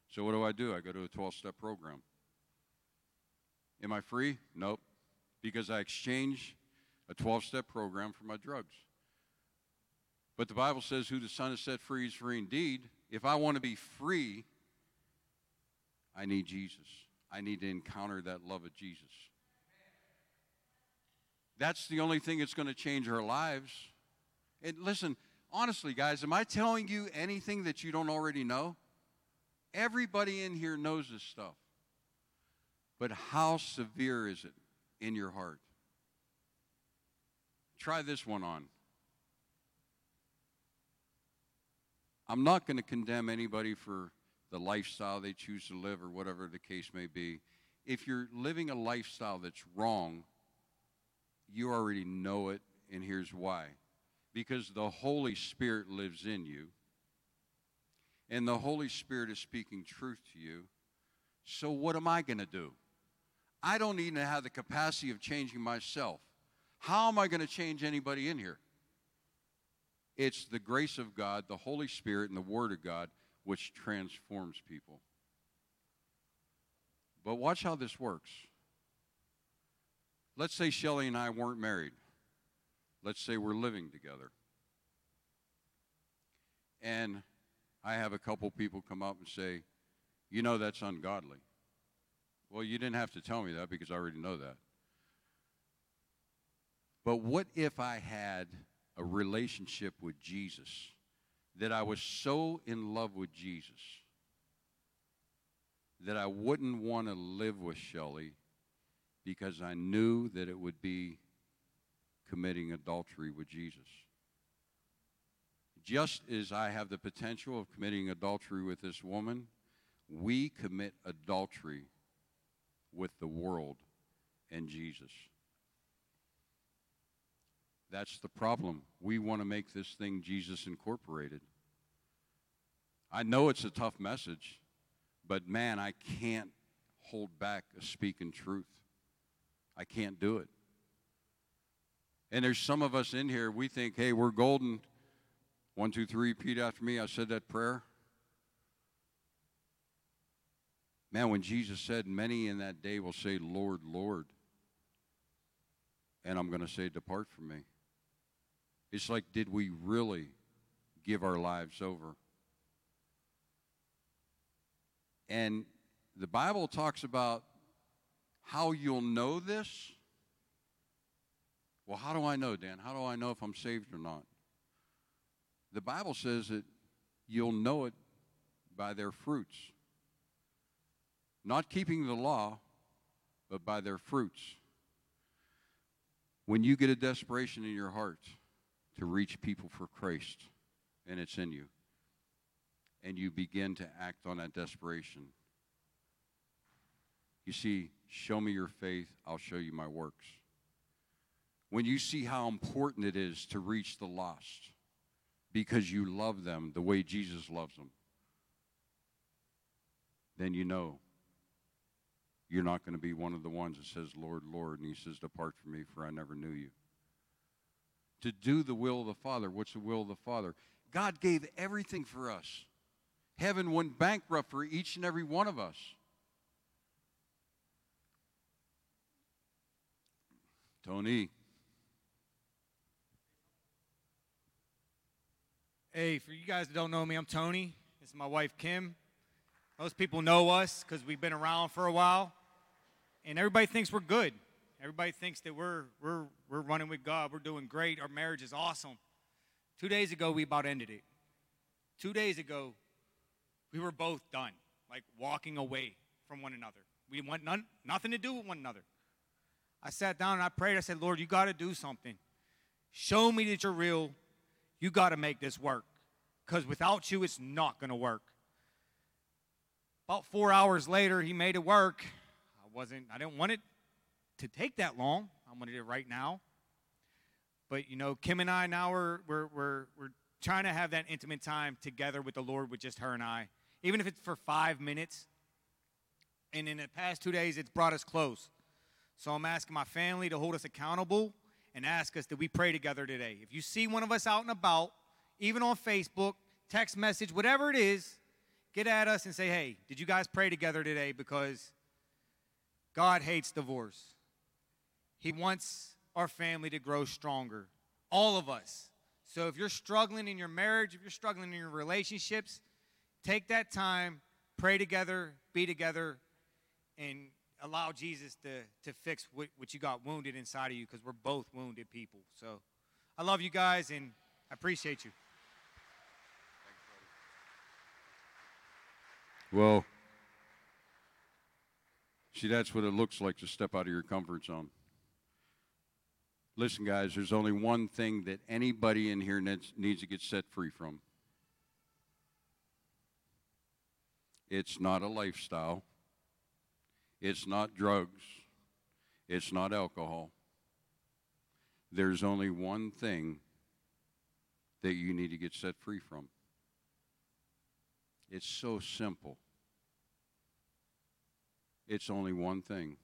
So what do I do? I go to a 12 step program. Am I free? Nope. Because I exchange a 12 step program for my drugs. But the Bible says, Who the Son has set free is free indeed. If I want to be free, I need Jesus. I need to encounter that love of Jesus. That's the only thing that's going to change our lives. And listen, honestly, guys, am I telling you anything that you don't already know? Everybody in here knows this stuff. But how severe is it in your heart? try this one on. I'm not going to condemn anybody for the lifestyle they choose to live or whatever the case may be. If you're living a lifestyle that's wrong, you already know it, and here's why. Because the Holy Spirit lives in you, and the Holy Spirit is speaking truth to you. So, what am I going to do? I don't even have the capacity of changing myself. How am I going to change anybody in here? It's the grace of God, the Holy Spirit, and the Word of God which transforms people. But watch how this works. Let's say Shelly and I weren't married. Let's say we're living together. And I have a couple people come up and say, You know, that's ungodly. Well, you didn't have to tell me that because I already know that. But what if I had a relationship with Jesus that I was so in love with Jesus that I wouldn't want to live with Shelley because I knew that it would be committing adultery with Jesus? Just as I have the potential of committing adultery with this woman, we commit adultery with the world and Jesus. That's the problem. We want to make this thing Jesus incorporated. I know it's a tough message, but man, I can't hold back a speaking truth. I can't do it. And there's some of us in here, we think, hey, we're golden. One, two, three, repeat after me. I said that prayer. Man, when Jesus said, Many in that day will say, Lord, Lord. And I'm going to say, Depart from me. It's like, did we really give our lives over? And the Bible talks about how you'll know this. Well, how do I know, Dan? How do I know if I'm saved or not? The Bible says that you'll know it by their fruits. Not keeping the law, but by their fruits. When you get a desperation in your heart to reach people for Christ, and it's in you, and you begin to act on that desperation, you see, show me your faith, I'll show you my works. When you see how important it is to reach the lost because you love them the way Jesus loves them, then you know you're not going to be one of the ones that says, Lord, Lord, and he says, Depart from me, for I never knew you. To do the will of the Father. What's the will of the Father? God gave everything for us. Heaven went bankrupt for each and every one of us. Tony. Hey, for you guys that don't know me, I'm Tony. This is my wife, Kim. Most people know us because we've been around for a while. And everybody thinks we're good. Everybody thinks that we're, we're, we're running with God. We're doing great. Our marriage is awesome. Two days ago, we about ended it. Two days ago, we were both done, like walking away from one another. We want none, nothing to do with one another. I sat down and I prayed. I said, Lord, you got to do something. Show me that you're real. You got to make this work. Because without you, it's not going to work. About four hours later, he made it work. Wasn't, I didn't want it to take that long. I wanted it right now. But, you know, Kim and I now we're, we're, we're, we're trying to have that intimate time together with the Lord with just her and I, even if it's for five minutes. And in the past two days, it's brought us close. So I'm asking my family to hold us accountable and ask us that we pray together today. If you see one of us out and about, even on Facebook, text message, whatever it is, get at us and say, hey, did you guys pray together today? Because God hates divorce. He wants our family to grow stronger, all of us. So if you're struggling in your marriage, if you're struggling in your relationships, take that time, pray together, be together, and allow Jesus to, to fix what, what you got wounded inside of you because we're both wounded people. So I love you guys and I appreciate you. Well, see, that's what it looks like to step out of your comfort zone. Listen, guys, there's only one thing that anybody in here needs, to get set free from. It's not a lifestyle. It's not drugs. It's not alcohol. There's only one thing that you need to get set free from. It's so simple. It's only one thing.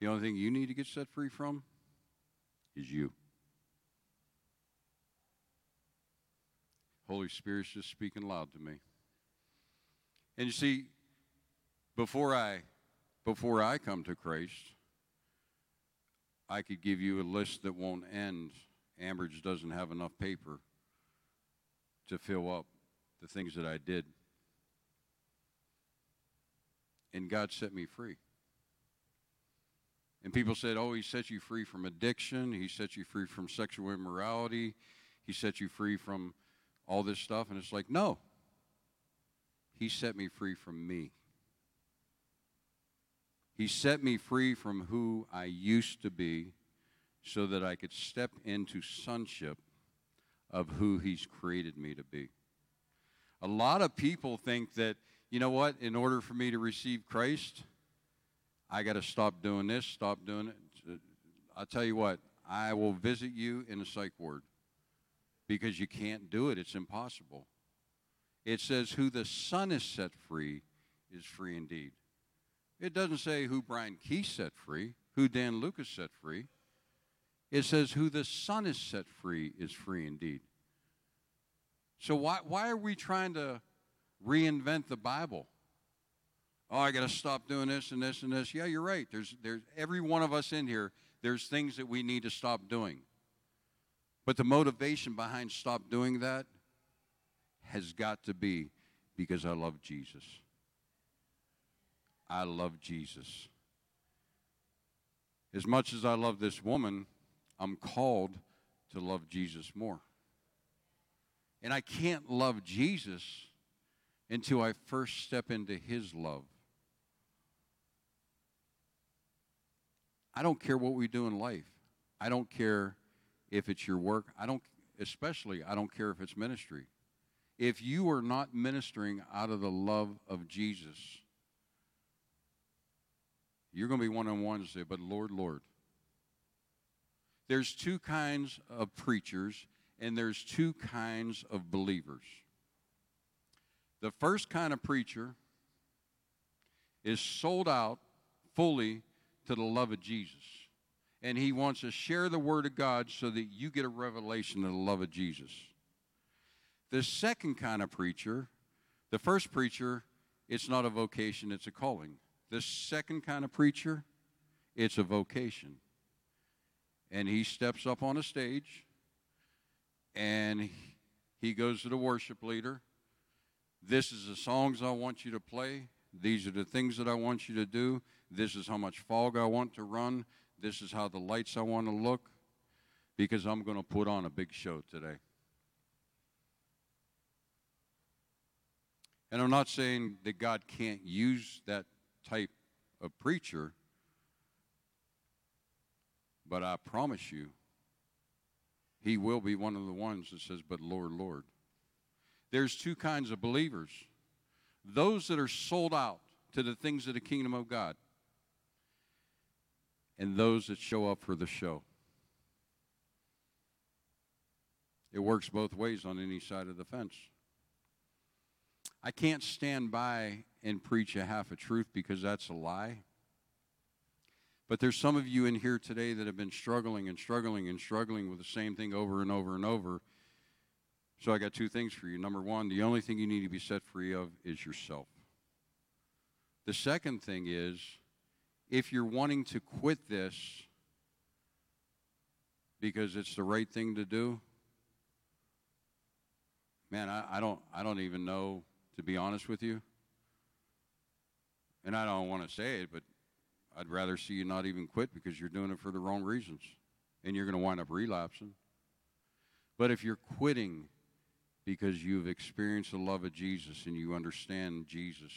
The only thing you need to get set free from is you. Holy Spirit's just speaking loud to me. And you see, before I before I come to Christ, I could give you a list that won't end. Ambridge doesn't have enough paper to fill up the things that I did. And God set me free. And people said, Oh, he set you free from addiction. He set you free from sexual immorality. He set you free from all this stuff. And it's like, No. He set me free from me. He set me free from who I used to be so that I could step into sonship of who He's created me to be. A lot of people think that, you know what, in order for me to receive Christ, I got to stop doing this, stop doing it. Uh, I'll tell you what, I will visit you in a psych ward because you can't do it. It's impossible. It says, Who the Son is set free is free indeed. It doesn't say who Brian Key set free, who Dan Lucas set free. It says, Who the Son is set free is free indeed. So, why, why are we trying to reinvent the Bible? Oh, I got to stop doing this and this and this. Yeah, you're right. There's, there's every one of us in here, there's things that we need to stop doing. But the motivation behind stop doing that has got to be because I love Jesus. I love Jesus. As much as I love this woman, I'm called to love Jesus more. And I can't love Jesus until I first step into his love. I don't care what we do in life. I don't care if it's your work. I don't especially I don't care if it's ministry if you are not ministering out of the love of Jesus, you're going to be one on one and say, But Lord, Lord. There's two kinds of preachers, and there's two kinds of believers. The first kind of preacher is sold out fully to the love of Jesus. And he wants to share the word of God so that you get a revelation of the love of Jesus. The second kind of preacher, the first preacher, it's not a vocation, it's a calling. The second kind of preacher, it's a vocation. And he steps up on a stage and he goes to the worship leader. This is the songs I want you to play. These are the things that I want you to do. This is how much fog I want to run. This is how the lights I want to look because I'm going to put on a big show today. And I'm not saying that God can't use that type of preacher, but I promise you, he will be one of the ones that says, But Lord, Lord. There's two kinds of believers those that are sold out to the things of the kingdom of God, and those that show up for the show. It works both ways on any side of the fence. I can't stand by and preach a half a truth because that's a lie. But there's some of you in here today that have been struggling and struggling and struggling with the same thing over and over and over. So I got two things for you. Number one, the only thing you need to be set free of is yourself. The second thing is if you're wanting to quit this because it's the right thing to do, man, I, I don't I don't even know to be honest with you. And I don't want to say it, but I'd rather see you not even quit because you're doing it for the wrong reasons and you're going to wind up relapsing. But if you're quitting because you've experienced the love of Jesus and you understand Jesus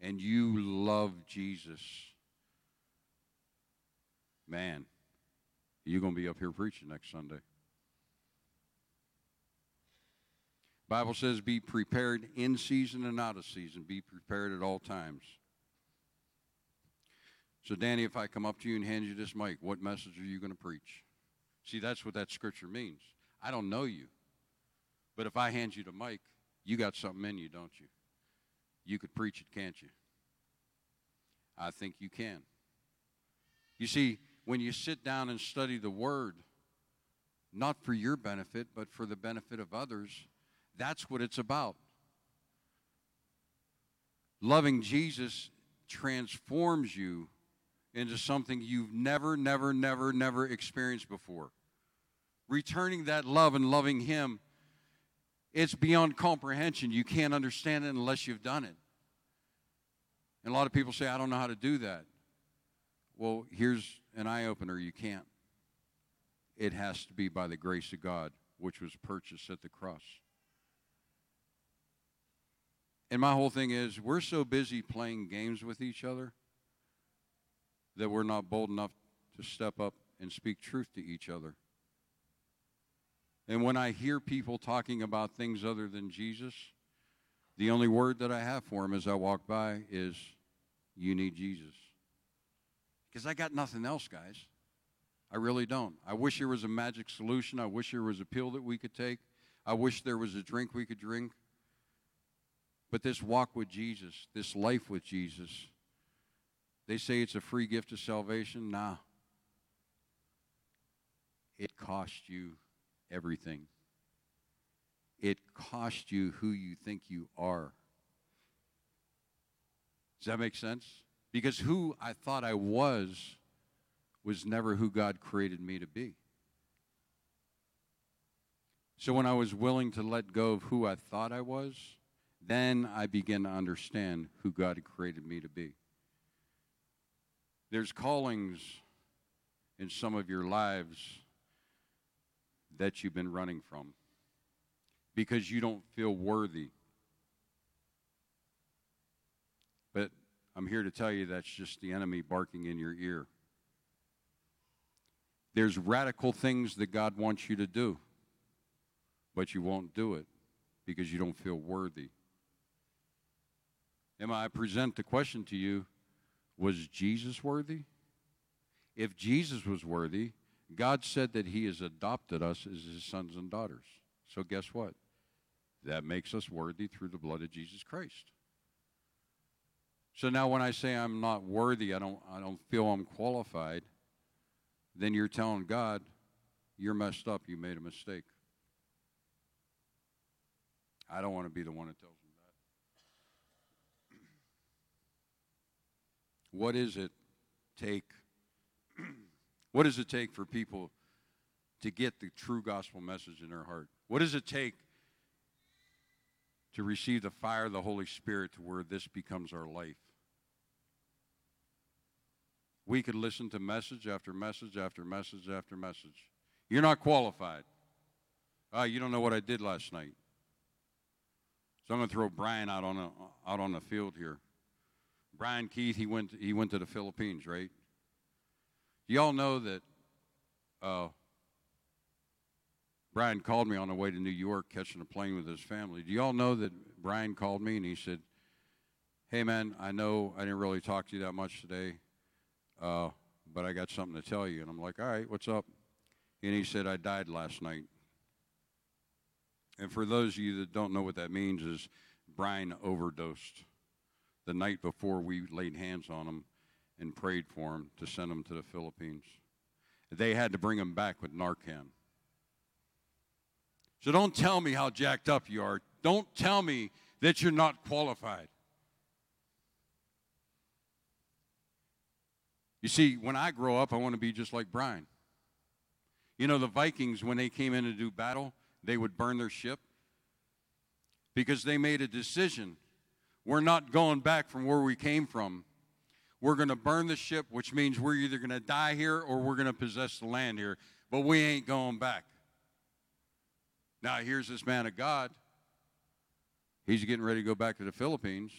and you love Jesus, man, You're going to be up here preaching next Sunday. Bible says be prepared in season and out of season. Be prepared at all times. So, Danny, if I come up to you and hand you this mic, what message are you going to preach? See, that's what that scripture means. I don't know you. But if I hand you the mic, you got something in you, don't you? You could preach it, can't you? I think you can. You see, when you sit down and study the Word, not for your benefit, but for the benefit of others, that's what it's about. Loving Jesus transforms you into something you've never, never, never, never experienced before. Returning that love and loving Him, it's beyond comprehension. You can't understand it unless you've done it. And a lot of people say, I don't know how to do that. Well, here's an eye opener you can't. It has to be by the grace of God, which was purchased at the cross. And my whole thing is, we're so busy playing games with each other that we're not bold enough to step up and speak truth to each other. And when I hear people talking about things other than Jesus, the only word that I have for them as I walk by is, You need Jesus. Because I got nothing else, guys. I really don't. I wish there was a magic solution. I wish there was a pill that we could take. I wish there was a drink we could drink. But this walk with Jesus, this life with Jesus, they say it's a free gift of salvation. Nah. It cost you everything. It cost you who you think you are. Does that make sense? Because who I thought I was was never who God created me to be. So when I was willing to let go of who I thought I was, then I began to understand who God created me to be. There's callings in some of your lives that you've been running from because you don't feel worthy. But I'm here to tell you that's just the enemy barking in your ear. There's radical things that God wants you to do, but you won't do it because you don't feel worthy. Am I present the question to you was Jesus worthy? If Jesus was worthy, God said that He has adopted us as His sons and daughters. So, guess what? That makes us worthy through the blood of Jesus Christ. So now, when I say I'm not worthy, I don't, I don't feel I'm qualified, then you're telling God, you're messed up, you made a mistake. I don't want to be the one that tells him that. <clears throat> What is it take? What does it take for people to get the true gospel message in their heart? What does it take to receive the fire of the Holy Spirit to where this becomes our life? We could listen to message after message after message after message. You're not qualified. Uh, you don't know what I did last night. So I'm going to throw Brian out on, a, out on the field here. Brian Keith, he went, he went to the Philippines, right? Y'all know that uh, Brian called me on the way to New York catching a plane with his family? Do y'all know that Brian called me and he said, Hey, man, I know I didn't really talk to you that much today, uh, but I got something to tell you. And I'm like, All right, what's up? And he said, I died last night. And for those of you that don't know what that means, is Brian overdosed the night before we laid hands on him and prayed for him to send him to the Philippines. They had to bring him back with Narcan. So don't tell me how jacked up you are. Don't tell me that you're not qualified. You see, when I grow up, I want to be just like Brian. You know, the Vikings, when they came in to do battle, they would burn their ship because they made a decision. We're not going back from where we came from. We're going to burn the ship, which means we're either going to die here or we're going to possess the land here, but we ain't going back. Now, here's this man of God. He's getting ready to go back to the Philippines.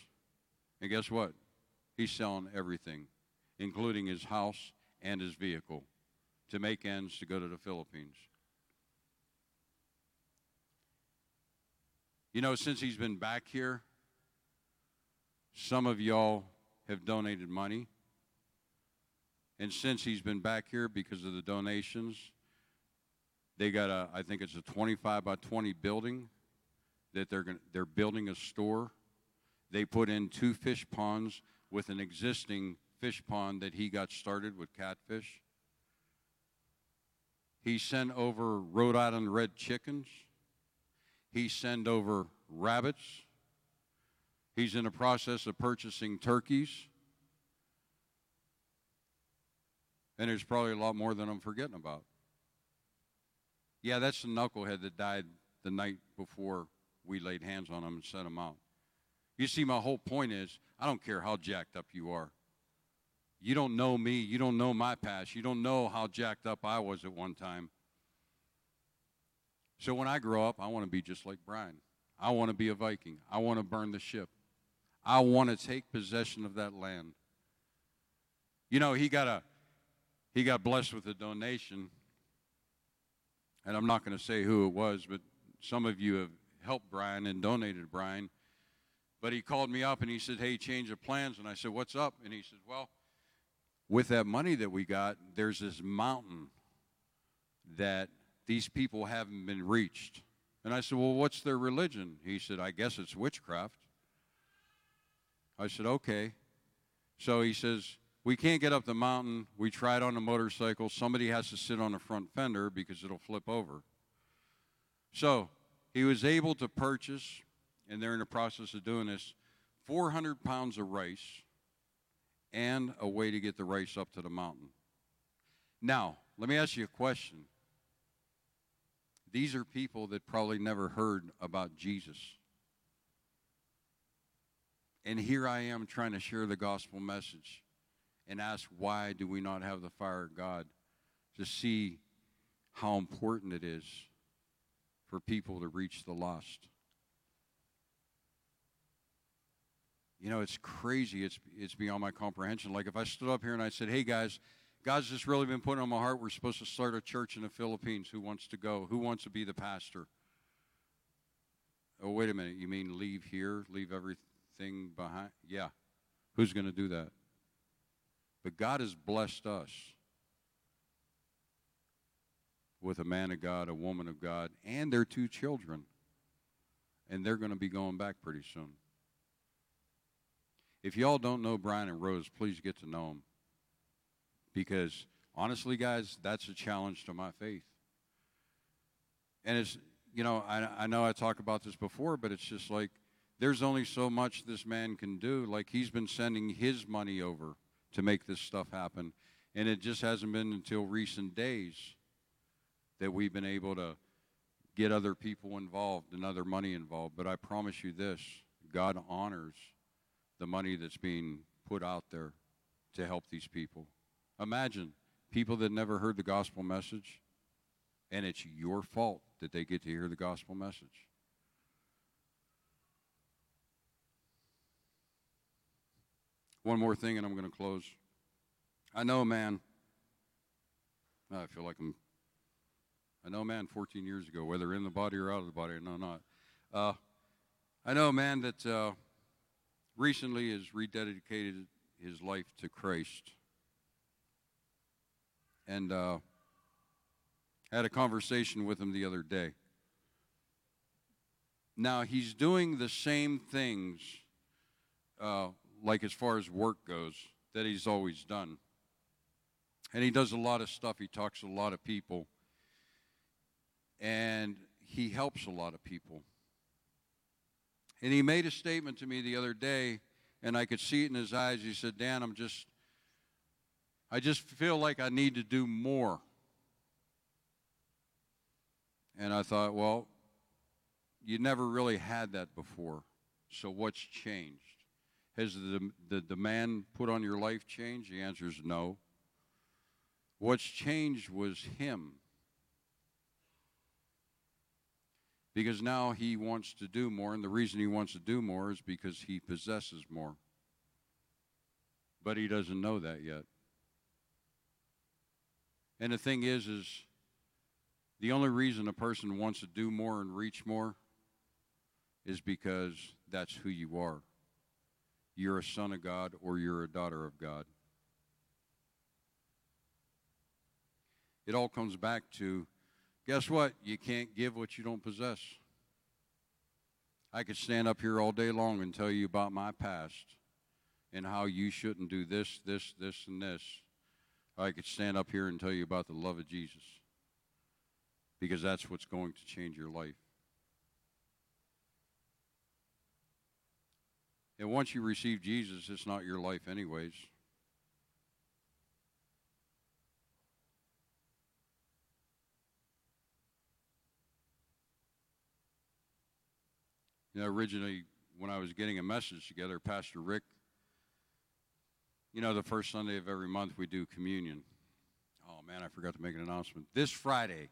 And guess what? He's selling everything, including his house and his vehicle, to make ends to go to the Philippines. You know, since he's been back here, some of y'all have donated money. And since he's been back here because of the donations, they got a, I think it's a 25 by 20 building that they're going they're building a store. They put in two fish ponds with an existing fish pond that he got started with catfish. He sent over Rhode Island red chickens. He sent over rabbits. He's in the process of purchasing turkeys. And there's probably a lot more than I'm forgetting about. Yeah, that's the knucklehead that died the night before we laid hands on him and sent him out. You see, my whole point is I don't care how jacked up you are. You don't know me. You don't know my past. You don't know how jacked up I was at one time. So when I grow up, I want to be just like Brian. I want to be a Viking. I want to burn the ship. I want to take possession of that land. You know, he got a he got blessed with a donation. And I'm not going to say who it was, but some of you have helped Brian and donated Brian. But he called me up and he said, Hey, change of plans. And I said, What's up? And he said, Well, with that money that we got, there's this mountain that these people haven't been reached. And I said, Well, what's their religion? He said, I guess it's witchcraft. I said, Okay. So he says, We can't get up the mountain. We tried on a motorcycle. Somebody has to sit on the front fender because it'll flip over. So he was able to purchase, and they're in the process of doing this, 400 pounds of rice and a way to get the rice up to the mountain. Now, let me ask you a question. These are people that probably never heard about Jesus. And here I am trying to share the gospel message and ask why do we not have the fire of God to see how important it is for people to reach the lost. You know, it's crazy. It's, it's beyond my comprehension. Like if I stood up here and I said, hey guys, God's just really been putting on my heart. We're supposed to start a church in the Philippines. Who wants to go? Who wants to be the pastor? Oh, wait a minute. You mean leave here, leave everything behind? Yeah. Who's going to do that? But God has blessed us with a man of God, a woman of God, and their two children. And they're going to be going back pretty soon. If y'all don't know Brian and Rose, please get to know them. Because honestly, guys, that's a challenge to my faith. And it's, you know, I, I know I talked about this before, but it's just like there's only so much this man can do. Like he's been sending his money over to make this stuff happen. And it just hasn't been until recent days that we've been able to get other people involved and other money involved. But I promise you this God honors the money that's being put out there to help these people. Imagine people that never heard the gospel message, and it's your fault that they get to hear the gospel message. One more thing, and I'm going to close. I know a man. I feel like I'm. I know a man 14 years ago, whether in the body or out of the body, know not. Uh, I know a man that uh, recently has rededicated his life to Christ. And uh, had a conversation with him the other day. Now, he's doing the same things, uh, like as far as work goes, that he's always done. And he does a lot of stuff. He talks to a lot of people. And he helps a lot of people. And he made a statement to me the other day, and I could see it in his eyes. He said, Dan, I'm just, I just feel like I need to do more. And I thought, well, you never really had that before. So what's changed? Has the, the demand put on your life changed? The answer is no. What's changed was him. Because now he wants to do more, and the reason he wants to do more is because he possesses more. But he doesn't know that yet. And the thing is, is the only reason a person wants to do more and reach more is because that's who you are. You're a son of God or you're a daughter of God. It all comes back to guess what? You can't give what you don't possess. I could stand up here all day long and tell you about my past and how you shouldn't do this, this, this, and this. I could stand up here and tell you about the love of Jesus because that's what's going to change your life. And once you receive Jesus, it's not your life, anyways. You know, originally, when I was getting a message together, Pastor Rick, you know, the first Sunday of every month we do communion. Oh man, I forgot to make an announcement. This Friday,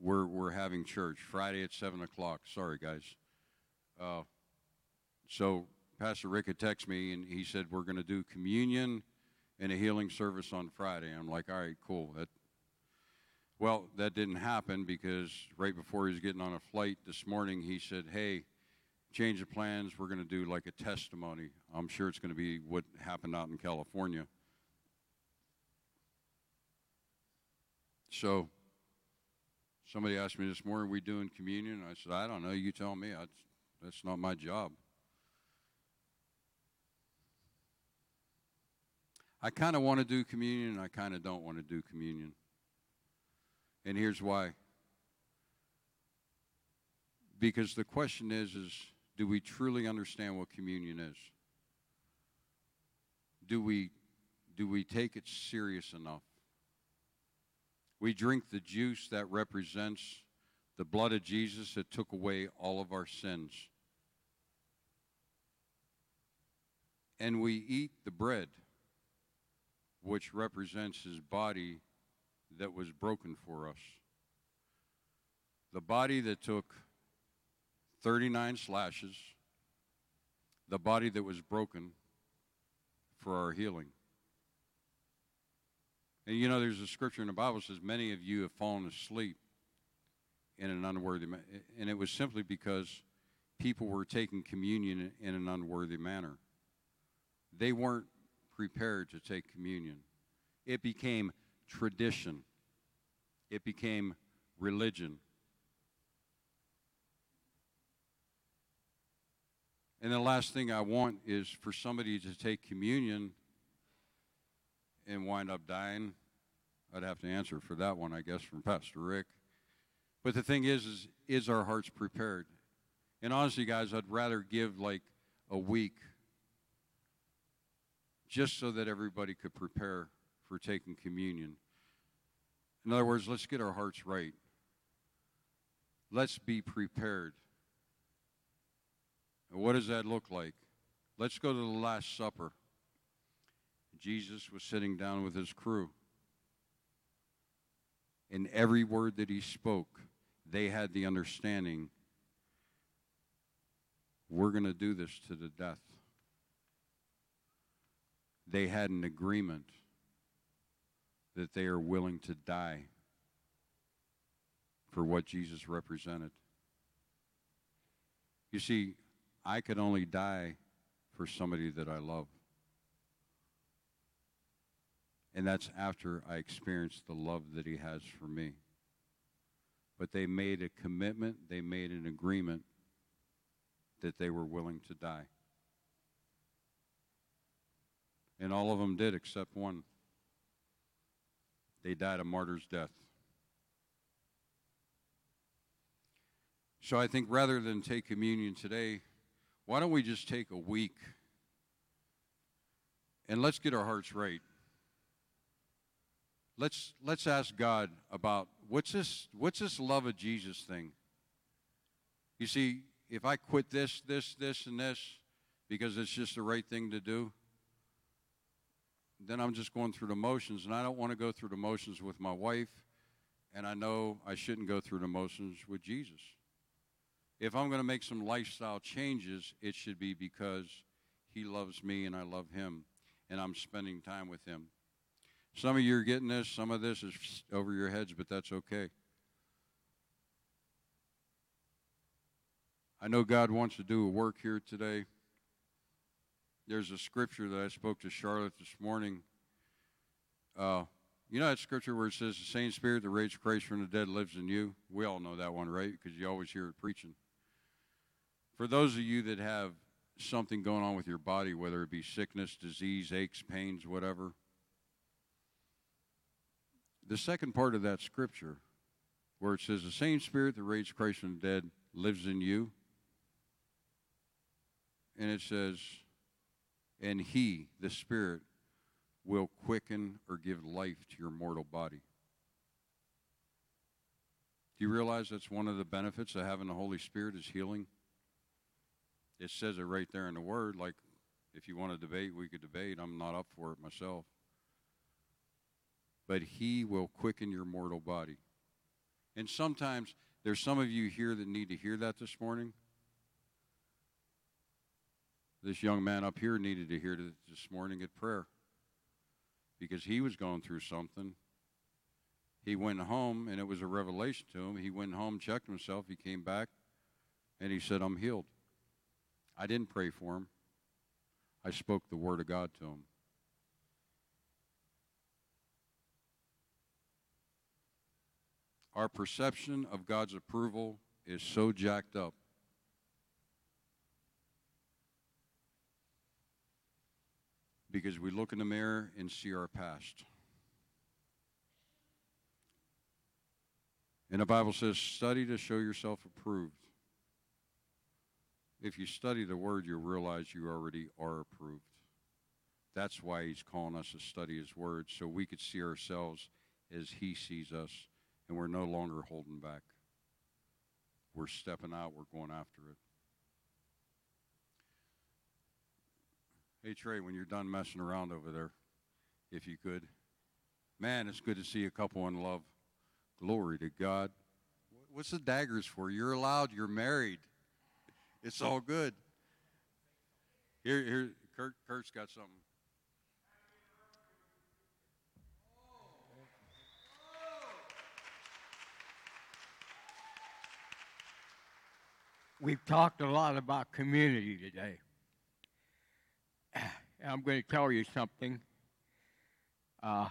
we're we're having church. Friday at seven o'clock. Sorry, guys. Uh, so Pastor Rick had texted me and he said we're going to do communion and a healing service on Friday. I'm like, all right, cool. That well, that didn't happen because right before he was getting on a flight this morning, he said, "Hey, change of plans. We're going to do like a testimony. I'm sure it's going to be what happened out in California." So somebody asked me this morning, "We doing communion?" I said, "I don't know. You tell me. That's that's not my job." I kind of want to do communion, and I kind of don't want to do communion. And here's why. Because the question is is do we truly understand what communion is? Do we do we take it serious enough? We drink the juice that represents the blood of Jesus that took away all of our sins. And we eat the bread which represents his body that was broken for us. The body that took 39 slashes, the body that was broken for our healing. And you know, there's a scripture in the Bible says, Many of you have fallen asleep in an unworthy manner. And it was simply because people were taking communion in an unworthy manner. They weren't prepared to take communion. It became tradition, it became religion. And the last thing I want is for somebody to take communion and wind up dying. I'd have to answer for that one, I guess, from Pastor Rick. But the thing is, is, is our hearts prepared? And honestly, guys, I'd rather give like a week just so that everybody could prepare for taking communion. In other words, let's get our hearts right. Let's be prepared. And what does that look like? Let's go to the Last Supper. Jesus was sitting down with his crew. In every word that he spoke, they had the understanding we're going to do this to the death. They had an agreement that they are willing to die for what Jesus represented. You see, I could only die for somebody that I love. And that's after I experienced the love that he has for me. But they made a commitment, they made an agreement that they were willing to die. And all of them did except one. They died a martyr's death. So I think rather than take communion today, why don't we just take a week and let's get our hearts right. Let's let's ask God about what's this what's this love of Jesus thing? You see, if I quit this, this, this, and this because it's just the right thing to do, then I'm just going through the motions, and I don't want to go through the motions with my wife, and I know I shouldn't go through the motions with Jesus. If I'm going to make some lifestyle changes, it should be because He loves me and I love Him, and I'm spending time with Him. Some of you are getting this, some of this is over your heads, but that's okay. I know God wants to do a work here today. There's a scripture that I spoke to Charlotte this morning. Uh, you know that scripture where it says, The same spirit that raised Christ from the dead lives in you? We all know that one, right? Because you always hear it preaching. For those of you that have something going on with your body, whether it be sickness, disease, aches, pains, whatever, the second part of that scripture, where it says, The same spirit that raised Christ from the dead lives in you, and it says, and he, the Spirit, will quicken or give life to your mortal body. Do you realize that's one of the benefits of having the Holy Spirit is healing? It says it right there in the Word. Like, if you want to debate, we could debate. I'm not up for it myself. But He will quicken your mortal body. And sometimes there's some of you here that need to hear that this morning this young man up here needed to hear this morning at prayer because he was going through something. He went home and it was a revelation to him. He went home, checked himself, he came back, and he said, I'm healed. I didn't pray for him, I spoke the word of God to him. Our perception of God's approval is so jacked up because we look in the mirror and see our past. And the Bible says, study to show yourself approved. If you study the Word, you'll realize you already are approved. That's why He's calling us to study His Word, so we could see ourselves as He sees us, and we're no longer holding back. We're stepping out, we're going after it. Hey, Trey, when you're done messing around over there, if you could. Man, it's good to see a couple in love. Glory to God. What's the daggers for? You're allowed. You're married. It's all good. Here, here, Kurt, Kurt's got something. We've talked a lot about community today. I'm going to tell you something. Uh,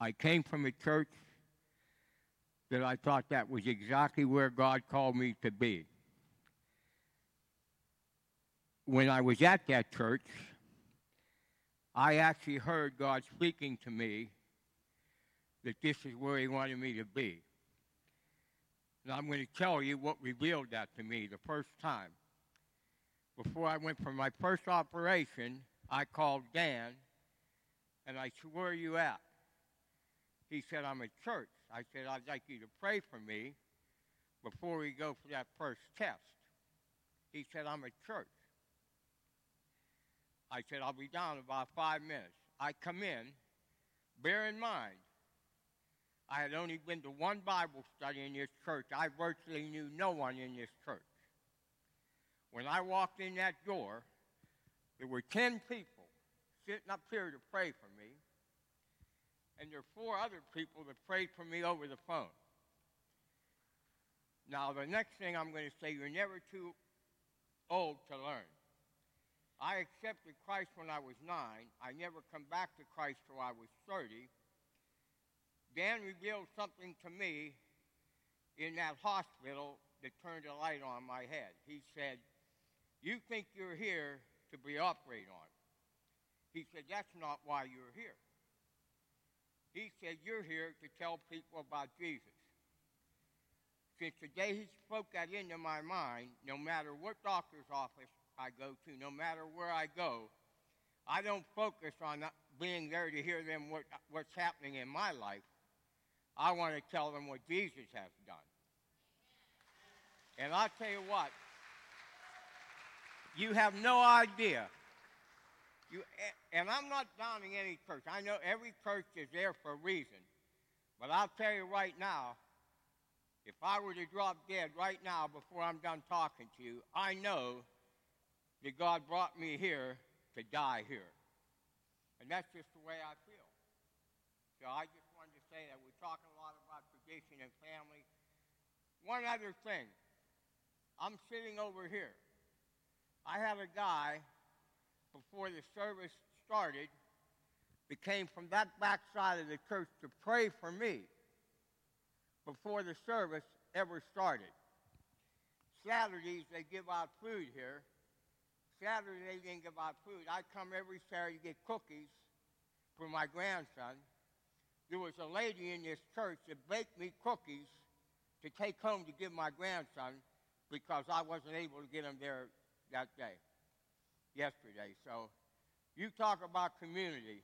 I came from a church that I thought that was exactly where God called me to be. When I was at that church, I actually heard God speaking to me that this is where He wanted me to be. And I'm going to tell you what revealed that to me the first time. Before I went for my first operation, I called Dan and I said, Where are you at? He said, I'm at church. I said, I'd like you to pray for me before we go for that first test. He said, I'm at church. I said, I'll be down in about five minutes. I come in, bear in mind, I had only been to one Bible study in this church. I virtually knew no one in this church. When I walked in that door, there were 10 people sitting up here to pray for me, and there are four other people that prayed for me over the phone. Now, the next thing I'm going to say, you're never too old to learn. I accepted Christ when I was nine. I never come back to Christ till I was 30. Dan revealed something to me in that hospital that turned a light on my head. He said, You think you're here to be operated on. He said, That's not why you're here. He said, You're here to tell people about Jesus. Since the day he spoke that into my mind, no matter what doctor's office I go to, no matter where I go, I don't focus on being there to hear them what, what's happening in my life. I want to tell them what Jesus has done. And I'll tell you what, you have no idea. You, and I'm not downing any church. I know every church is there for a reason. But I'll tell you right now, if I were to drop dead right now before I'm done talking to you, I know that God brought me here to die here. And that's just the way I feel. So I just wanted to say that we're talking a lot about tradition and family. One other thing. I'm sitting over here. I had a guy before the service started that came from that back side of the church to pray for me before the service ever started. Saturdays they give out food here. Saturday they didn't give out food. I come every Saturday to get cookies for my grandson. There was a lady in this church that baked me cookies to take home to give my grandson because I wasn't able to get him there that day, yesterday. So you talk about community.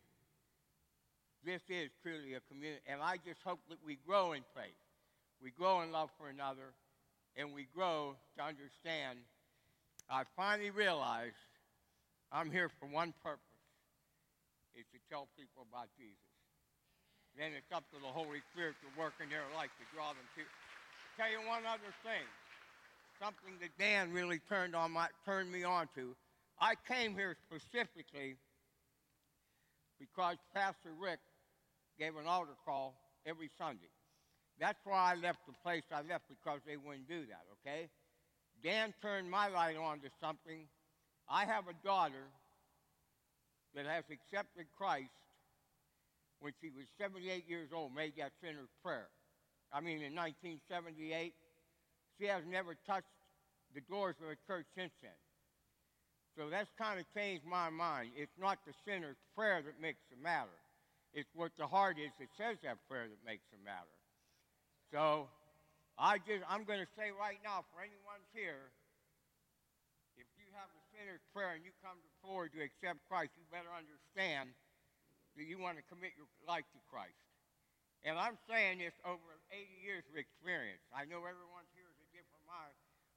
This is truly a community, and I just hope that we grow in faith. We grow in love for another, and we grow to understand. I finally realized I'm here for one purpose, is to tell people about Jesus. Then it's up to the Holy Spirit to work in their life to draw them to. Tell you one other thing, something that Dan really turned on my turned me on to. I came here specifically because Pastor Rick gave an altar call every Sunday. That's why I left the place I left because they wouldn't do that, okay? Dan turned my light on to something. I have a daughter that has accepted Christ when she was 78 years old, made that sinner's prayer. I mean, in 1978. She has never touched the doors of a church since then. So that's kind of changed my mind. It's not the sinner's prayer that makes the matter. It's what the heart is that says that prayer that makes the matter. So I just I'm going to say right now for anyone here, if you have a sinner's prayer and you come forward to accept Christ, you better understand that you want to commit your life to Christ. And I'm saying this over 80 years of experience. I know everyone's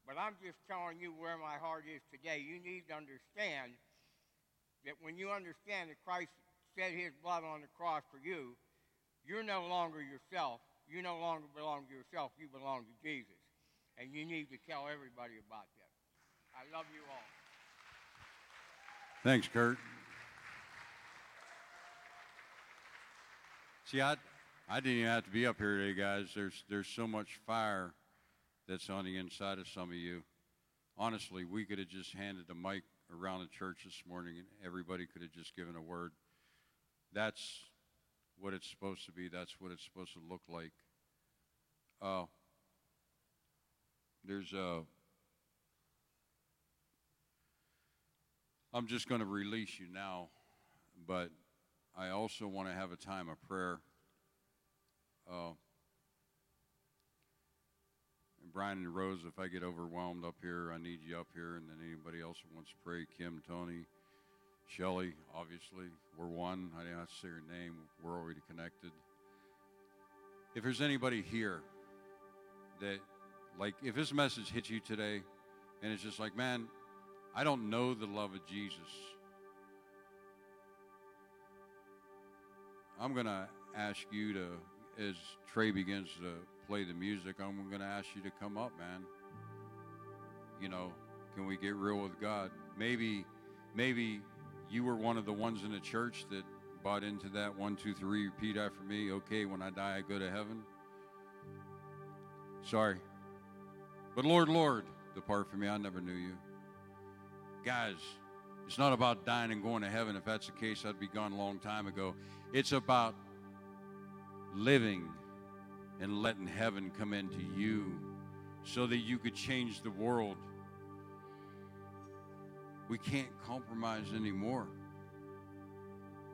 but I'm just telling you where my heart is today. You need to understand that when you understand that Christ shed his blood on the cross for you, you're no longer yourself. You no longer belong to yourself. You belong to Jesus. And you need to tell everybody about that. I love you all. Thanks, Kurt. See, I, I didn't even have to be up here today, guys. There's, there's so much fire that's on the inside of some of you. Honestly, we could have just handed the mic around the church this morning and everybody could have just given a word. That's what it's supposed to be. That's what it's supposed to look like. Uh, there's a. I'm just going to release you now, but I also want to have a time of prayer. Uh, Brian and Rose, if I get overwhelmed up here, I need you up here. And then anybody else who wants to pray, Kim, Tony, Shelly, obviously, we're one. I didn't have to say your name. We're already connected. If there's anybody here that, like, if this message hits you today and it's just like, man, I don't know the love of Jesus. I'm going to ask you to, as Trey begins to play the music, I'm going to ask you to come up, man. You know, can we get real with God? Maybe, maybe you were one of the ones in the church that bought into that one, two, three, repeat after me. Okay, when I die, I go to heaven. Sorry. But Lord, Lord, depart from me. I never knew you. Guys, it's not about dying and going to heaven. If that's the case, I'd be gone a long time ago. It's about living and letting heaven come into you so that you could change the world. We can't compromise anymore.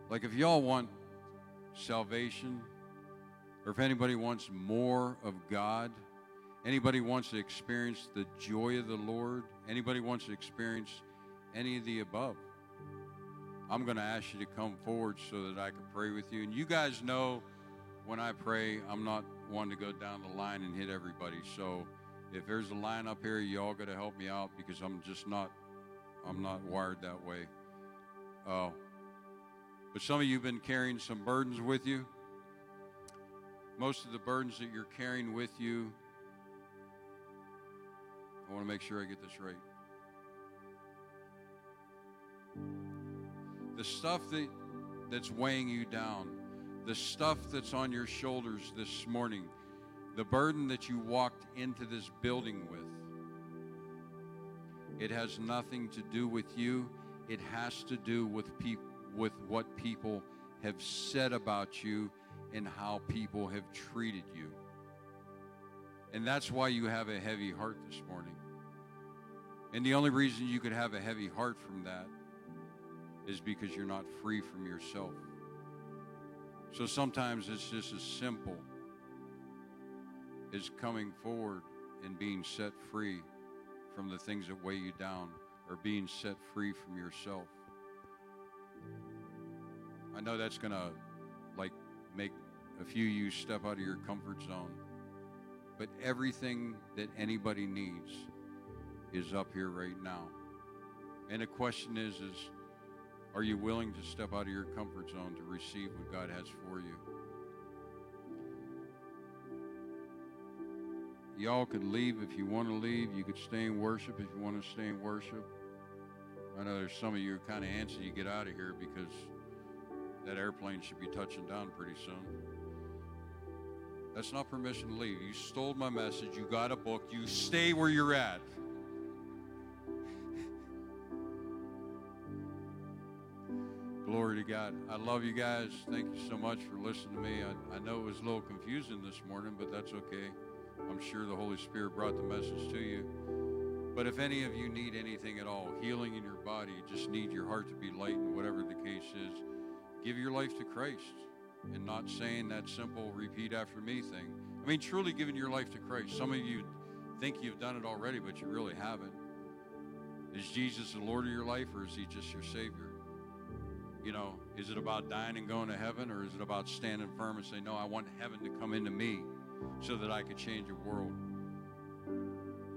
Like, if y'all want salvation, or if anybody wants more of God, anybody wants to experience the joy of the Lord, anybody wants to experience any of the above, I'm going to ask you to come forward so that I can pray with you. And you guys know when I pray, I'm not one to go down the line and hit everybody. So if there's a line up here, you all got to help me out because I'm just not, I'm not wired that way. Uh, but some of you have been carrying some burdens with you. Most of the burdens that you're carrying with you, I want to make sure I get this right. The stuff that, that's weighing you down, the stuff that's on your shoulders this morning, the burden that you walked into this building with, it has nothing to do with you. It has to do with peop- with what people have said about you and how people have treated you. And that's why you have a heavy heart this morning. And the only reason you could have a heavy heart from that is because you're not free from yourself. So sometimes it's just as simple as coming forward and being set free from the things that weigh you down or being set free from yourself. I know that's going to like make a few of you step out of your comfort zone. But everything that anybody needs is up here right now. And the question is is are you willing to step out of your comfort zone to receive what God has for you? Y'all could leave if you want to leave. You could stay in worship if you want to stay in worship. I know there's some of you kind of antsy you get out of here because that airplane should be touching down pretty soon. That's not permission to leave. You stole my message. You got a book. You stay where you're at. Glory to God. I love you guys. Thank you so much for listening to me. I, I know it was a little confusing this morning, but that's okay. I'm sure the Holy Spirit brought the message to you. But if any of you need anything at all, healing in your body, just need your heart to be lightened, whatever the case is, give your life to Christ and not saying that simple repeat after me thing. I mean, truly giving your life to Christ. Some of you think you've done it already, but you really haven't. Is Jesus the Lord of your life or is he just your Savior? You know, is it about dying and going to heaven or is it about standing firm and saying, No, I want heaven to come into me so that I could change the world?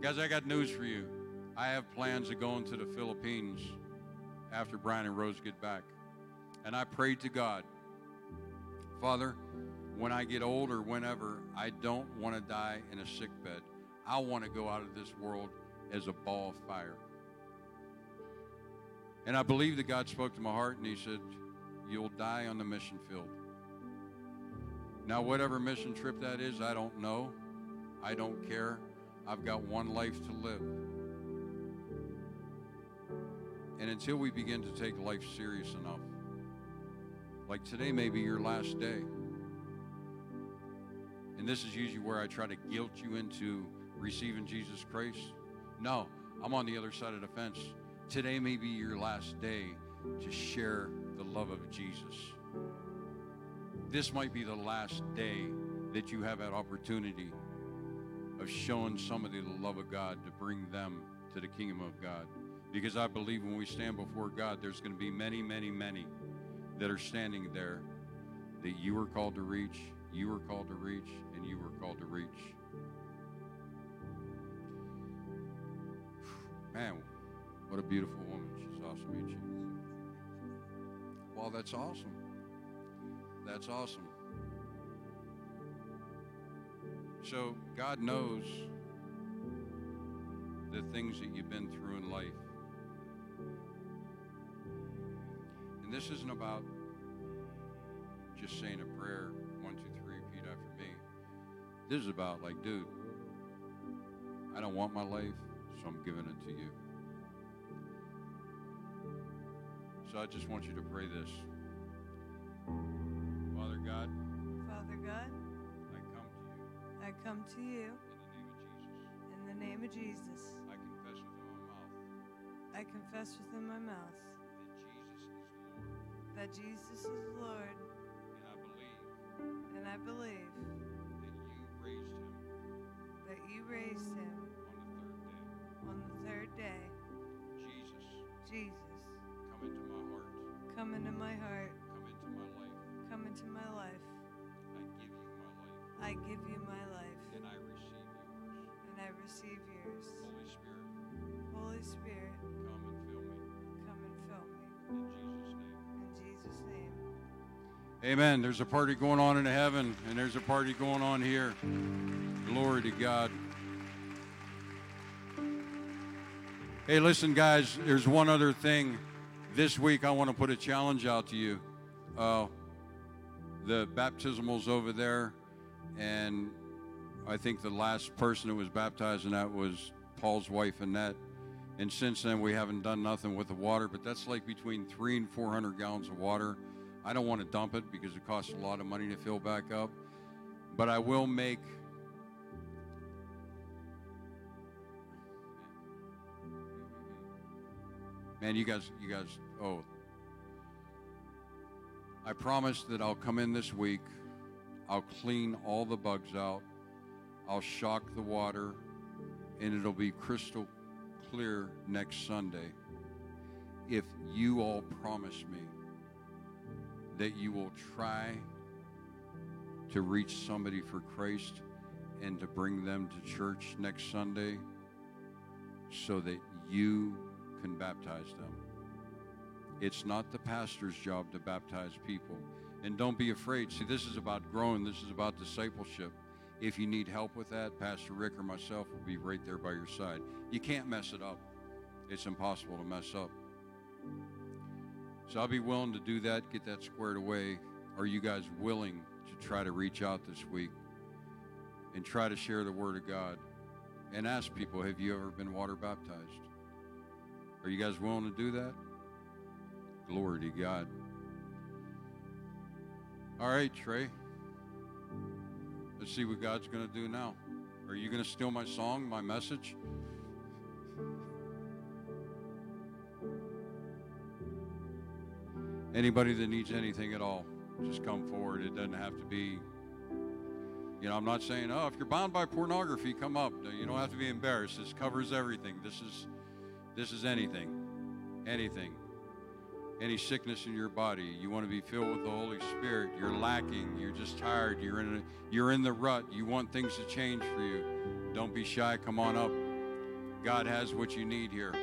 Guys, I got news for you. I have plans of going to the Philippines after Brian and Rose get back. And I prayed to God, Father, when I get old or whenever, I don't want to die in a sick bed. I want to go out of this world as a ball of fire. And I believe that God spoke to my heart and He said, You'll die on the mission field. Now, whatever mission trip that is, I don't know. I don't care. I've got one life to live. And until we begin to take life serious enough, like today may be your last day. And this is usually where I try to guilt you into receiving Jesus Christ. No, I'm on the other side of the fence. Today may be your last day to share the love of Jesus. This might be the last day that you have that opportunity of showing somebody the love of God to bring them to the kingdom of God. Because I believe when we stand before God, there's going to be many, many, many that are standing there that you were called to reach, you were called to reach, and you were called to reach. <sighs> Man, what a beautiful woman. She's awesome, ain't she? Well, that's awesome. That's awesome. So, God knows the things that you've been through in life. And this isn't about just saying a prayer, one, two, three, repeat after me. This is about, like, dude, I don't want my life, so I'm giving it to you. So I just want you to pray this. Father God, Father God, I come to you I come to you in the name of Jesus. in the name of Jesus. I confess with my mouth I confess within my mouth that Jesus is Lord, that Jesus is Lord, and I believe and I believe that you raised him that you raised him on the third day. on the third day. Jesus, Jesus, come into my heart, come into my life. come into my life. I give you my life, I give you my life, and I receive yours. and I receive yours. Holy Spirit, Holy Spirit, come and fill me. come and fill me. In Jesus' name. In Jesus' name. Amen. There's a party going on in heaven, and there's a party going on here. Glory to God. Hey, listen, guys, there's one other thing. This week, I want to put a challenge out to you. Uh, the baptismal's over there, and I think the last person that was baptized in that was Paul's wife Annette. And since then, we haven't done nothing with the water, but that's like between three and 400 gallons of water. I don't want to dump it because it costs a lot of money to fill back up, but I will make. Man, you guys, you guys, oh. I promise that I'll come in this week. I'll clean all the bugs out. I'll shock the water, and it'll be crystal clear next Sunday. If you all promise me that you will try to reach somebody for Christ and to bring them to church next Sunday so that you can baptize them. It's not the pastor's job to baptize people. And don't be afraid. See, this is about growing, this is about discipleship. If you need help with that, Pastor Rick or myself will be right there by your side. You can't mess it up, it's impossible to mess up. So I'll be willing to do that, get that squared away. Are you guys willing to try to reach out this week and try to share the Word of God and ask people, have you ever been water baptized? Are you guys willing to do that? Glory to God. All right, Trey. Let's see what God's going to do now. Are you going to steal my song, my message? Anybody that needs anything at all, just come forward. It doesn't have to be, you know, I'm not saying, oh, if you're bound by pornography, come up. You don't have to be embarrassed. This covers everything. This is, this is anything, anything any sickness in your body. You want to be filled with the Holy Spirit. You're lacking. You're just tired. You're in a, you're in the rut. You want things to change for you. Don't be shy. Come on up. God has what you need here.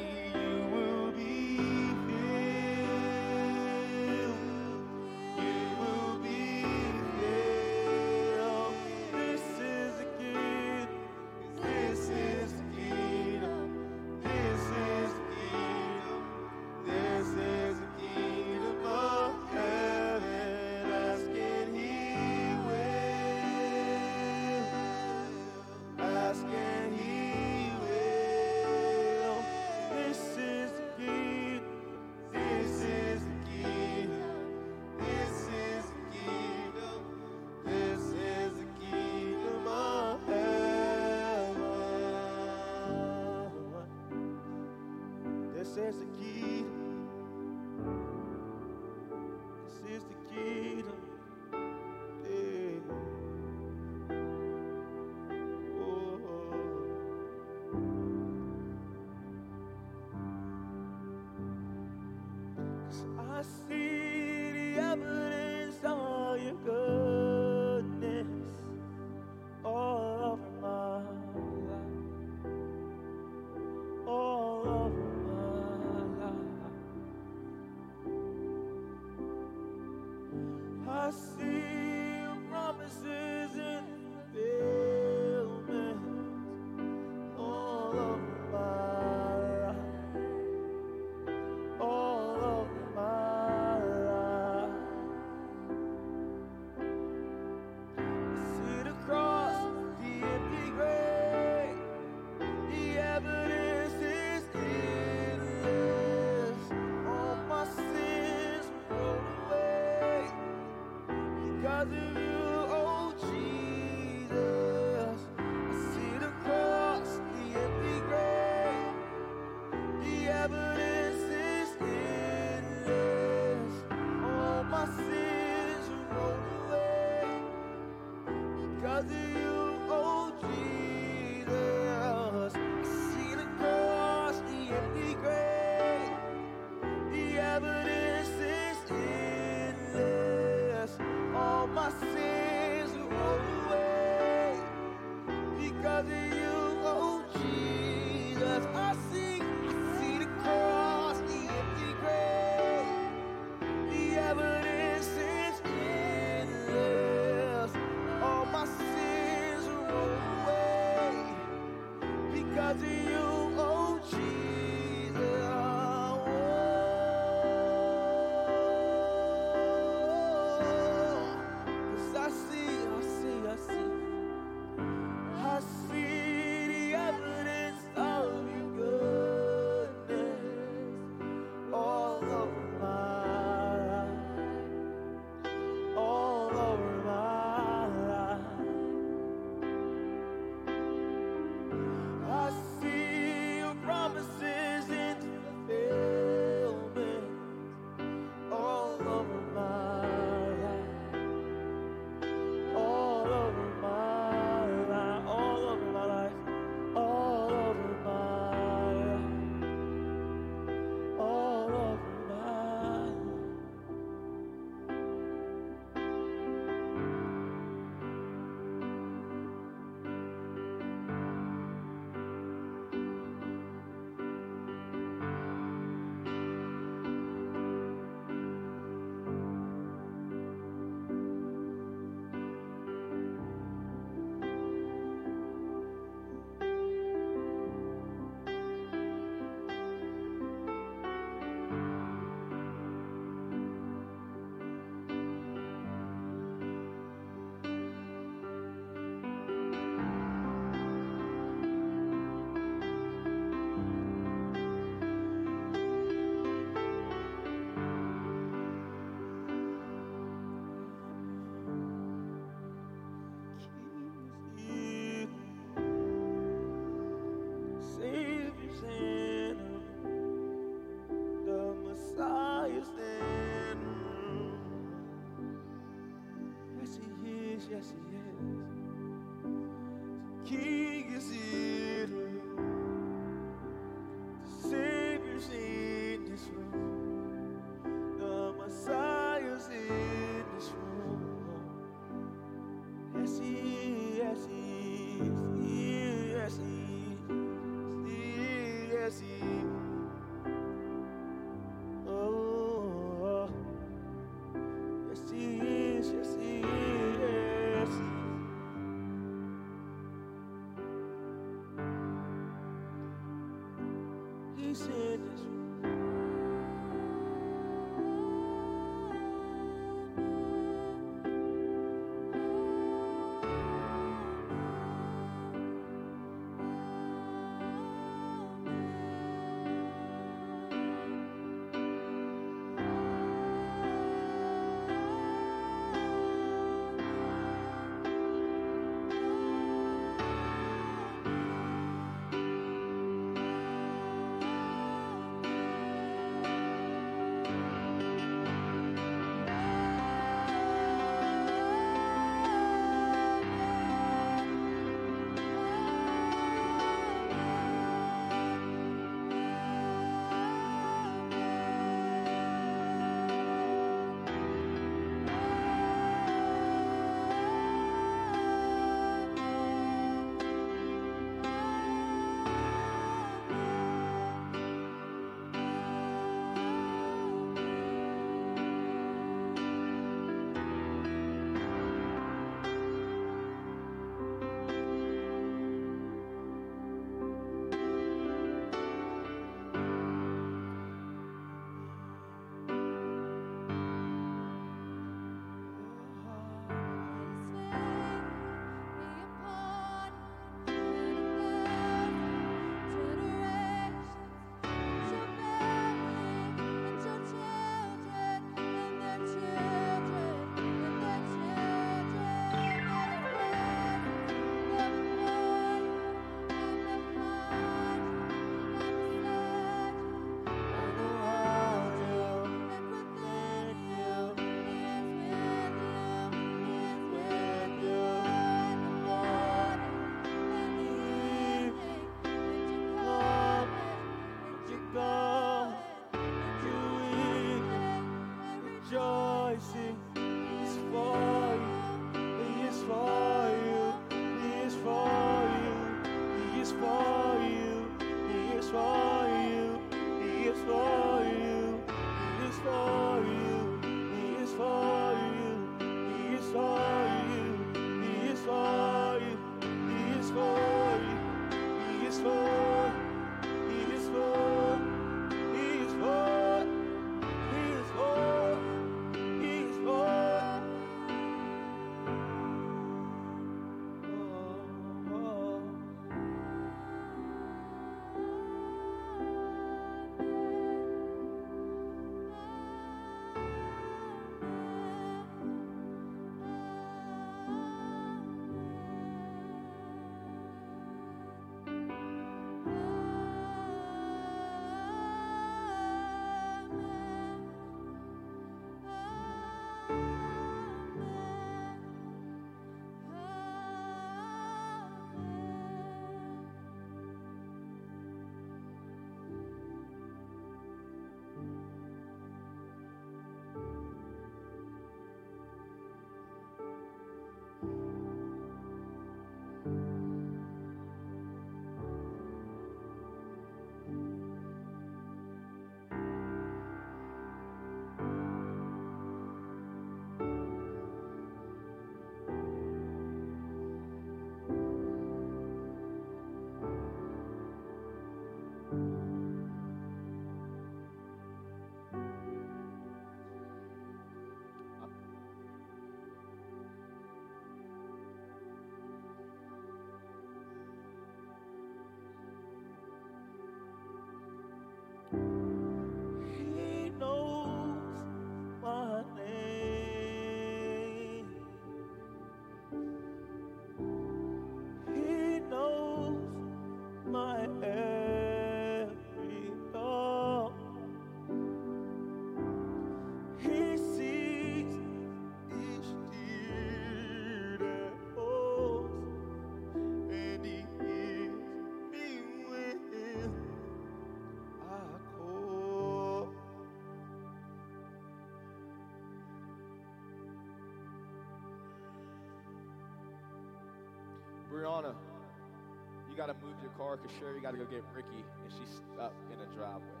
got to move your car because Sherry got to go get Ricky, and she's stuck in a driveway.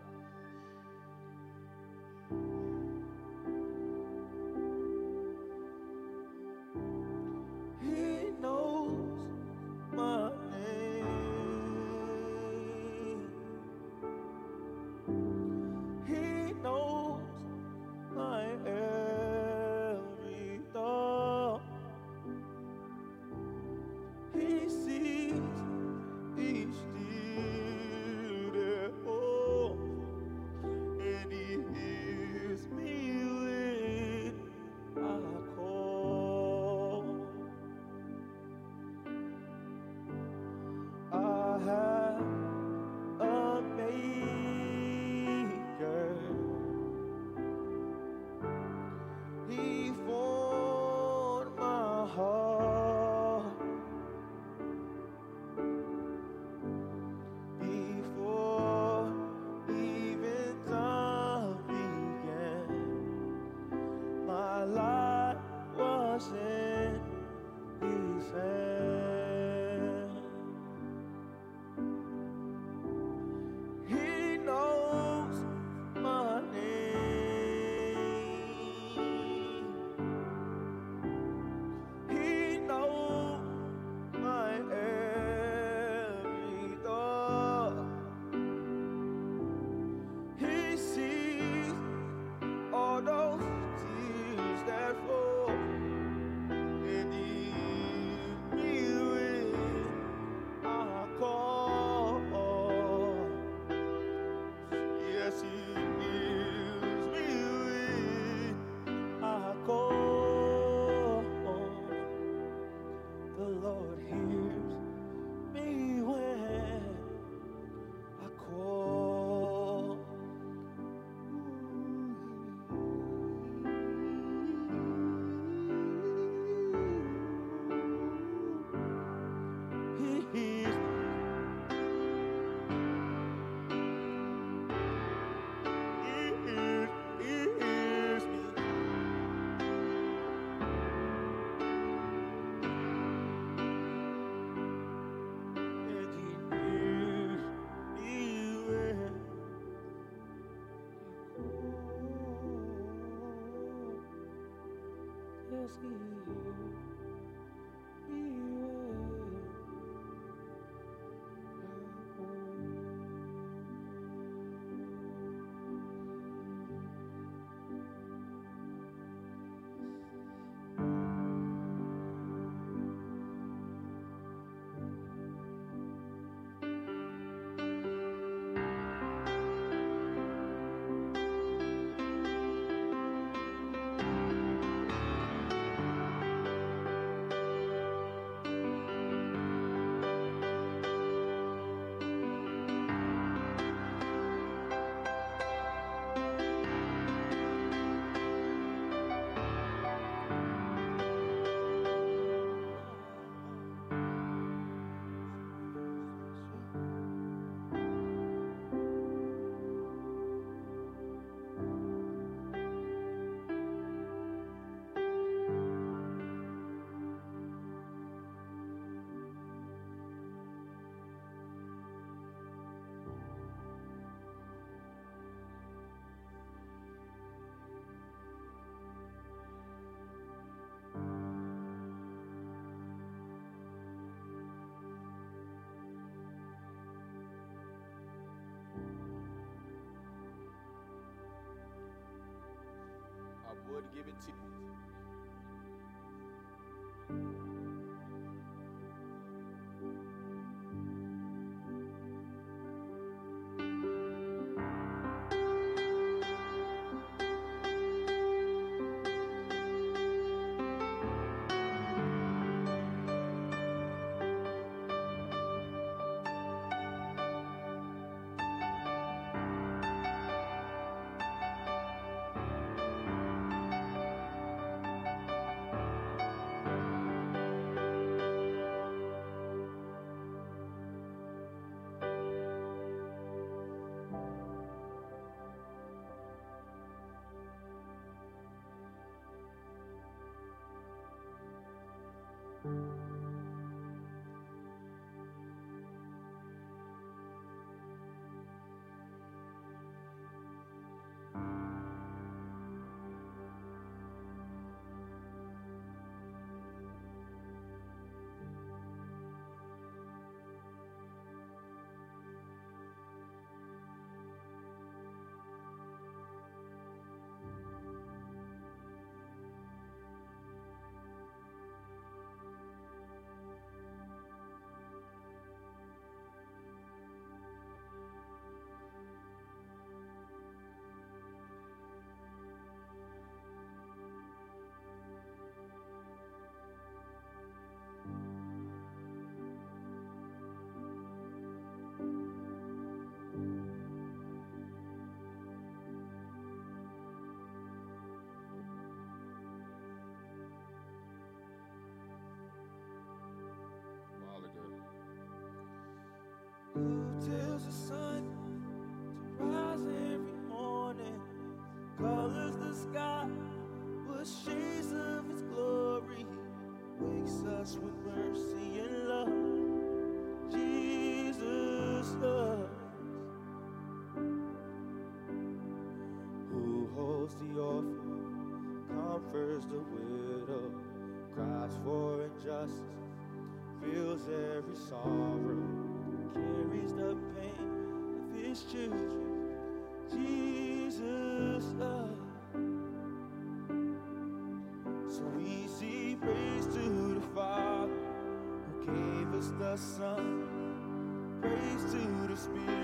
Would give it to you. The with shades of its glory. Wakes us with mercy and love. Jesus loves. Who holds the orphan, comforts the widow, cries for injustice feels every sorrow, carries the pain of his children. Praise to the Spirit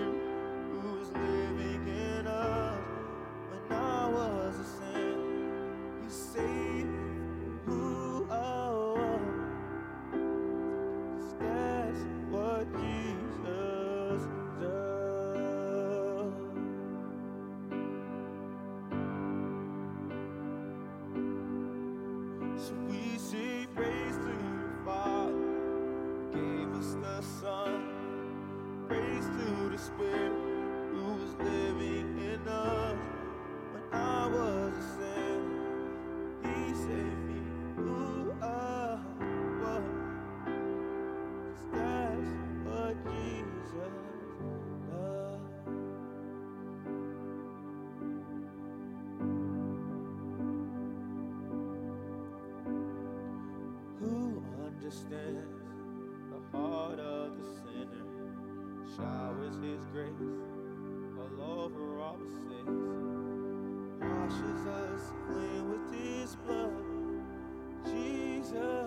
understands the heart of the sinner, showers his grace all over our sins, washes us clean with his blood, Jesus.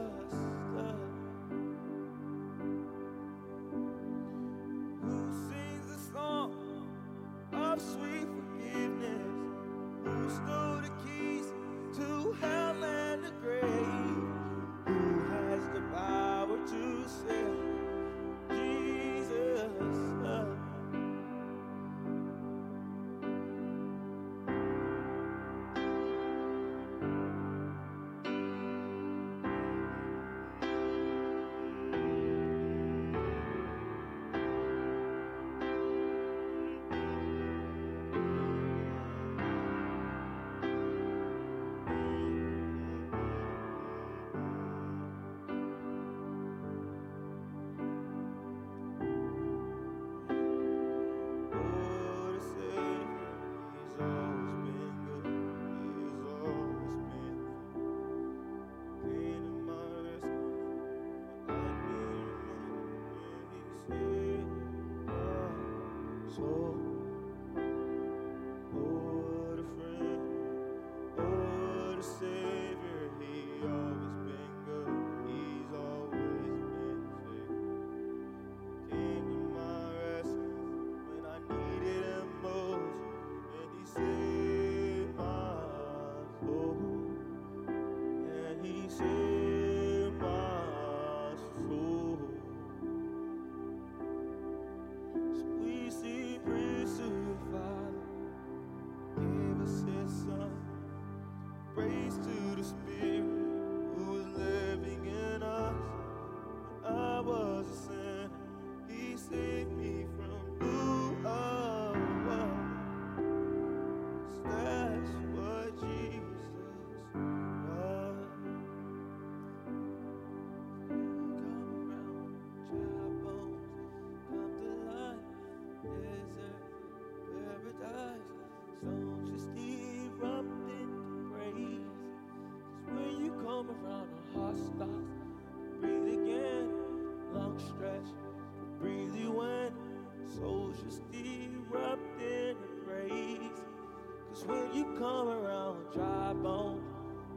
you come around with dry bones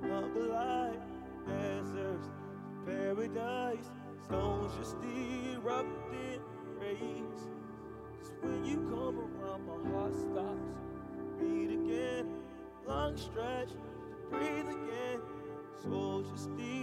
of the light. Deserts, paradise, stones just erupted rays. Cause when you come around, my heart stops. Beat again, long stretch to breathe again. Soul just deep.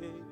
day.